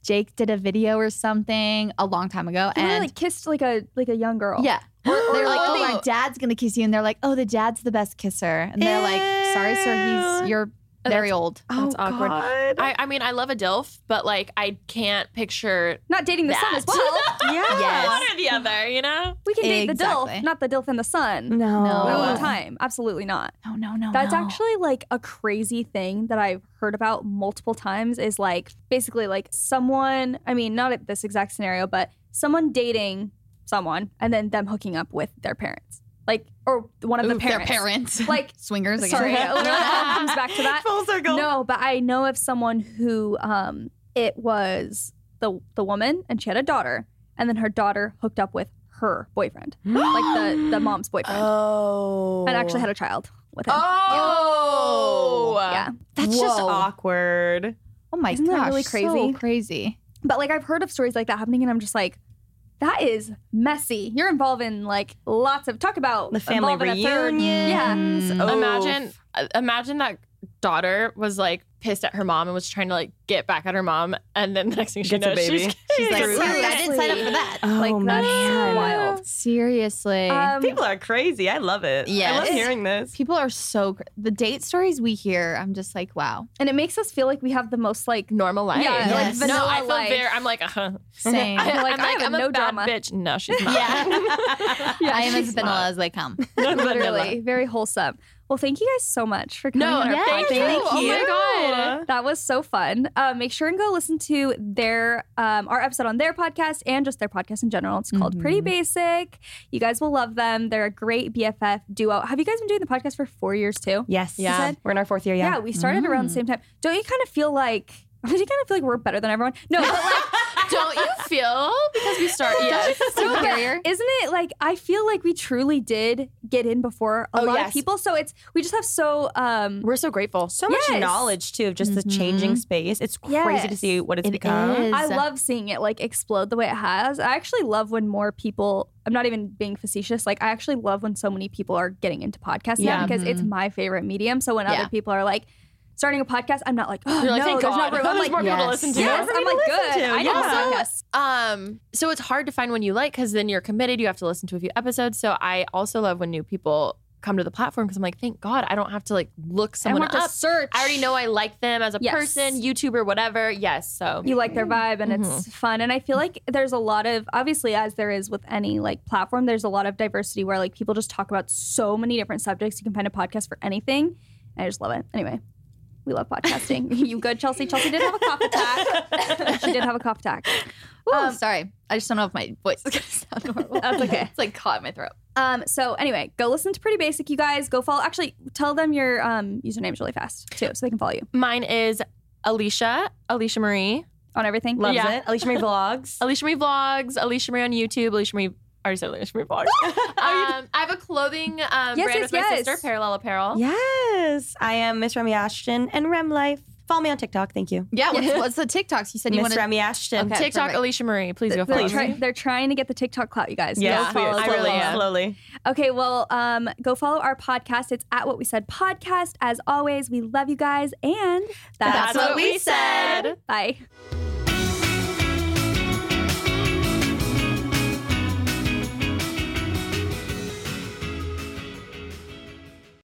Jake did a video or something a long time ago, He and really like kissed like a like a young girl. yeah, they're like, "Oh, Oh. my oh, oh. dad's gonna kiss you," and they're like, "Oh, the dad's the best kisser," and they're like, "Sorry, sir, he's you're very old." That's oh, awkward. God. I, I mean, I love a DILF, but like I can't picture Not dating the son as well. yeah. Yes. one or the other. You know? We can date the Exactly. DILF, not the DILF and the son. No. No. All the time. Absolutely not. No, no, no. That's no. actually like a crazy thing that I've heard about multiple times is like basically like someone, I mean, not at this exact scenario, but someone dating someone and then them hooking up with their parents. Like, or one of the parents. Their parents, Like, swingers. Again. Sorry, it literally all comes back to that. Full circle. No, but I know of someone who um it was the the woman and she had a daughter and then her daughter hooked up with her boyfriend. like the the mom's boyfriend. Oh. and actually had a child with him. Oh, Yeah. That's just awkward. Oh my Isn't that really crazy? So crazy. But like I've heard of stories like that happening and I'm just like that is messy. You're involving like lots of talk about The family involving a third- reunion. Yeah. Mm. Imagine, uh, imagine that daughter was like pissed at her mom and was trying to like get back at her mom, and then the next thing she Gets a knows, baby. she's, She's like, Seriously. I didn't sign up for that." Oh, Like that's man. wild. Seriously. Um, People are crazy. I love it. Yeah. I love hearing this. People are so cr- the date stories we hear. I'm just like, wow. and it makes us feel like we have the most like normal life. Yeah, like no, vanilla I feel life. very. I'm like, uh-huh. Same. I, You're like, I'm like, have I'm a no bad drama. bitch. No, she's not. Yeah. I am as she's vanilla not. as they come. literally very wholesome. Well, thank you guys so much for coming No, on our yeah, thank you. thank Oh my god. That was so fun. Uh, make sure and go listen to their um, our episode on their podcast and just their podcast in general. It's called Pretty Basic. You guys will love them. They're a great BFF duo. Have you guys been doing the podcast for four years too? Yes. Yeah. said? We're in our fourth year. Yeah, Yeah. we started around the same time. Don't you kind of feel like? Don't you kind of feel like we're better than everyone? No, but like. Don't you feel because we start? Yeah. No, but Superior. Isn't it like I feel like we truly did get in before a Oh, lot yes. of people? So it's we just have so um We're so grateful. So much knowledge too of just the changing space. It's crazy to see what it's It become. is. I love seeing it like explode the way it has. I actually love when more people, I'm not even being facetious, like I actually love when so many people are getting into podcasting Yeah. because it's my favorite medium. So when Yeah. other people are like starting a podcast, I'm not like, oh, You're like, no, thank there's God. no room. I'm There's like, more people to yes. listen to. yes, I'm like, good. to. I know Yeah. podcasts. Um, so it's hard to find one you like because then you're committed. You have to listen to a few episodes. So I also love when new people come to the platform because I'm like, thank God I don't have to like look someone I don't have up. to search. I already know I like them as a Yes. person, YouTuber, whatever. Yes. So you like their vibe and it's Mm-hmm. fun and i feel like there's a lot of obviously as there is with any like platform there's a lot of diversity where like people just talk about so many different subjects you can find a podcast for anything i just love it anyway we love podcasting you good chelsey chelsey did have a cough attack she did have a cough attack Ooh, sorry. I just don't know if my voice is gonna sound normal. That's okay. it's like caught in my throat. um so anyway go listen to pretty basic you guys go follow actually tell them your um usernames really fast too so they can follow you mine is Alisha, Alisha Marie, on everything Loves Yeah. it. Alisha Marie vlogs. Alisha Marie vlogs, Alisha Marie on YouTube, Alisha Marie. I already said Alisha Marie vlogs. um, I have a clothing clothing um, Yes, brand yes, with my yes. sister, Parallel Apparel. Yes, I am Miss Remi Ashton and Rem Life. Follow me on TikTok. Thank you. Yeah, what's, what's the TikToks? You said you Miss want to. Remi Ashton. Okay. TikTok, perfect. Alisha Marie. Please go They're, try- they're trying to get the TikTok clout, you guys. Yeah, Go follow, I go really follow. am. Slowly. Okay, well, um, go follow our podcast. It's at What We Said Podcast. As always, we love you guys, and That's what we said. Bye.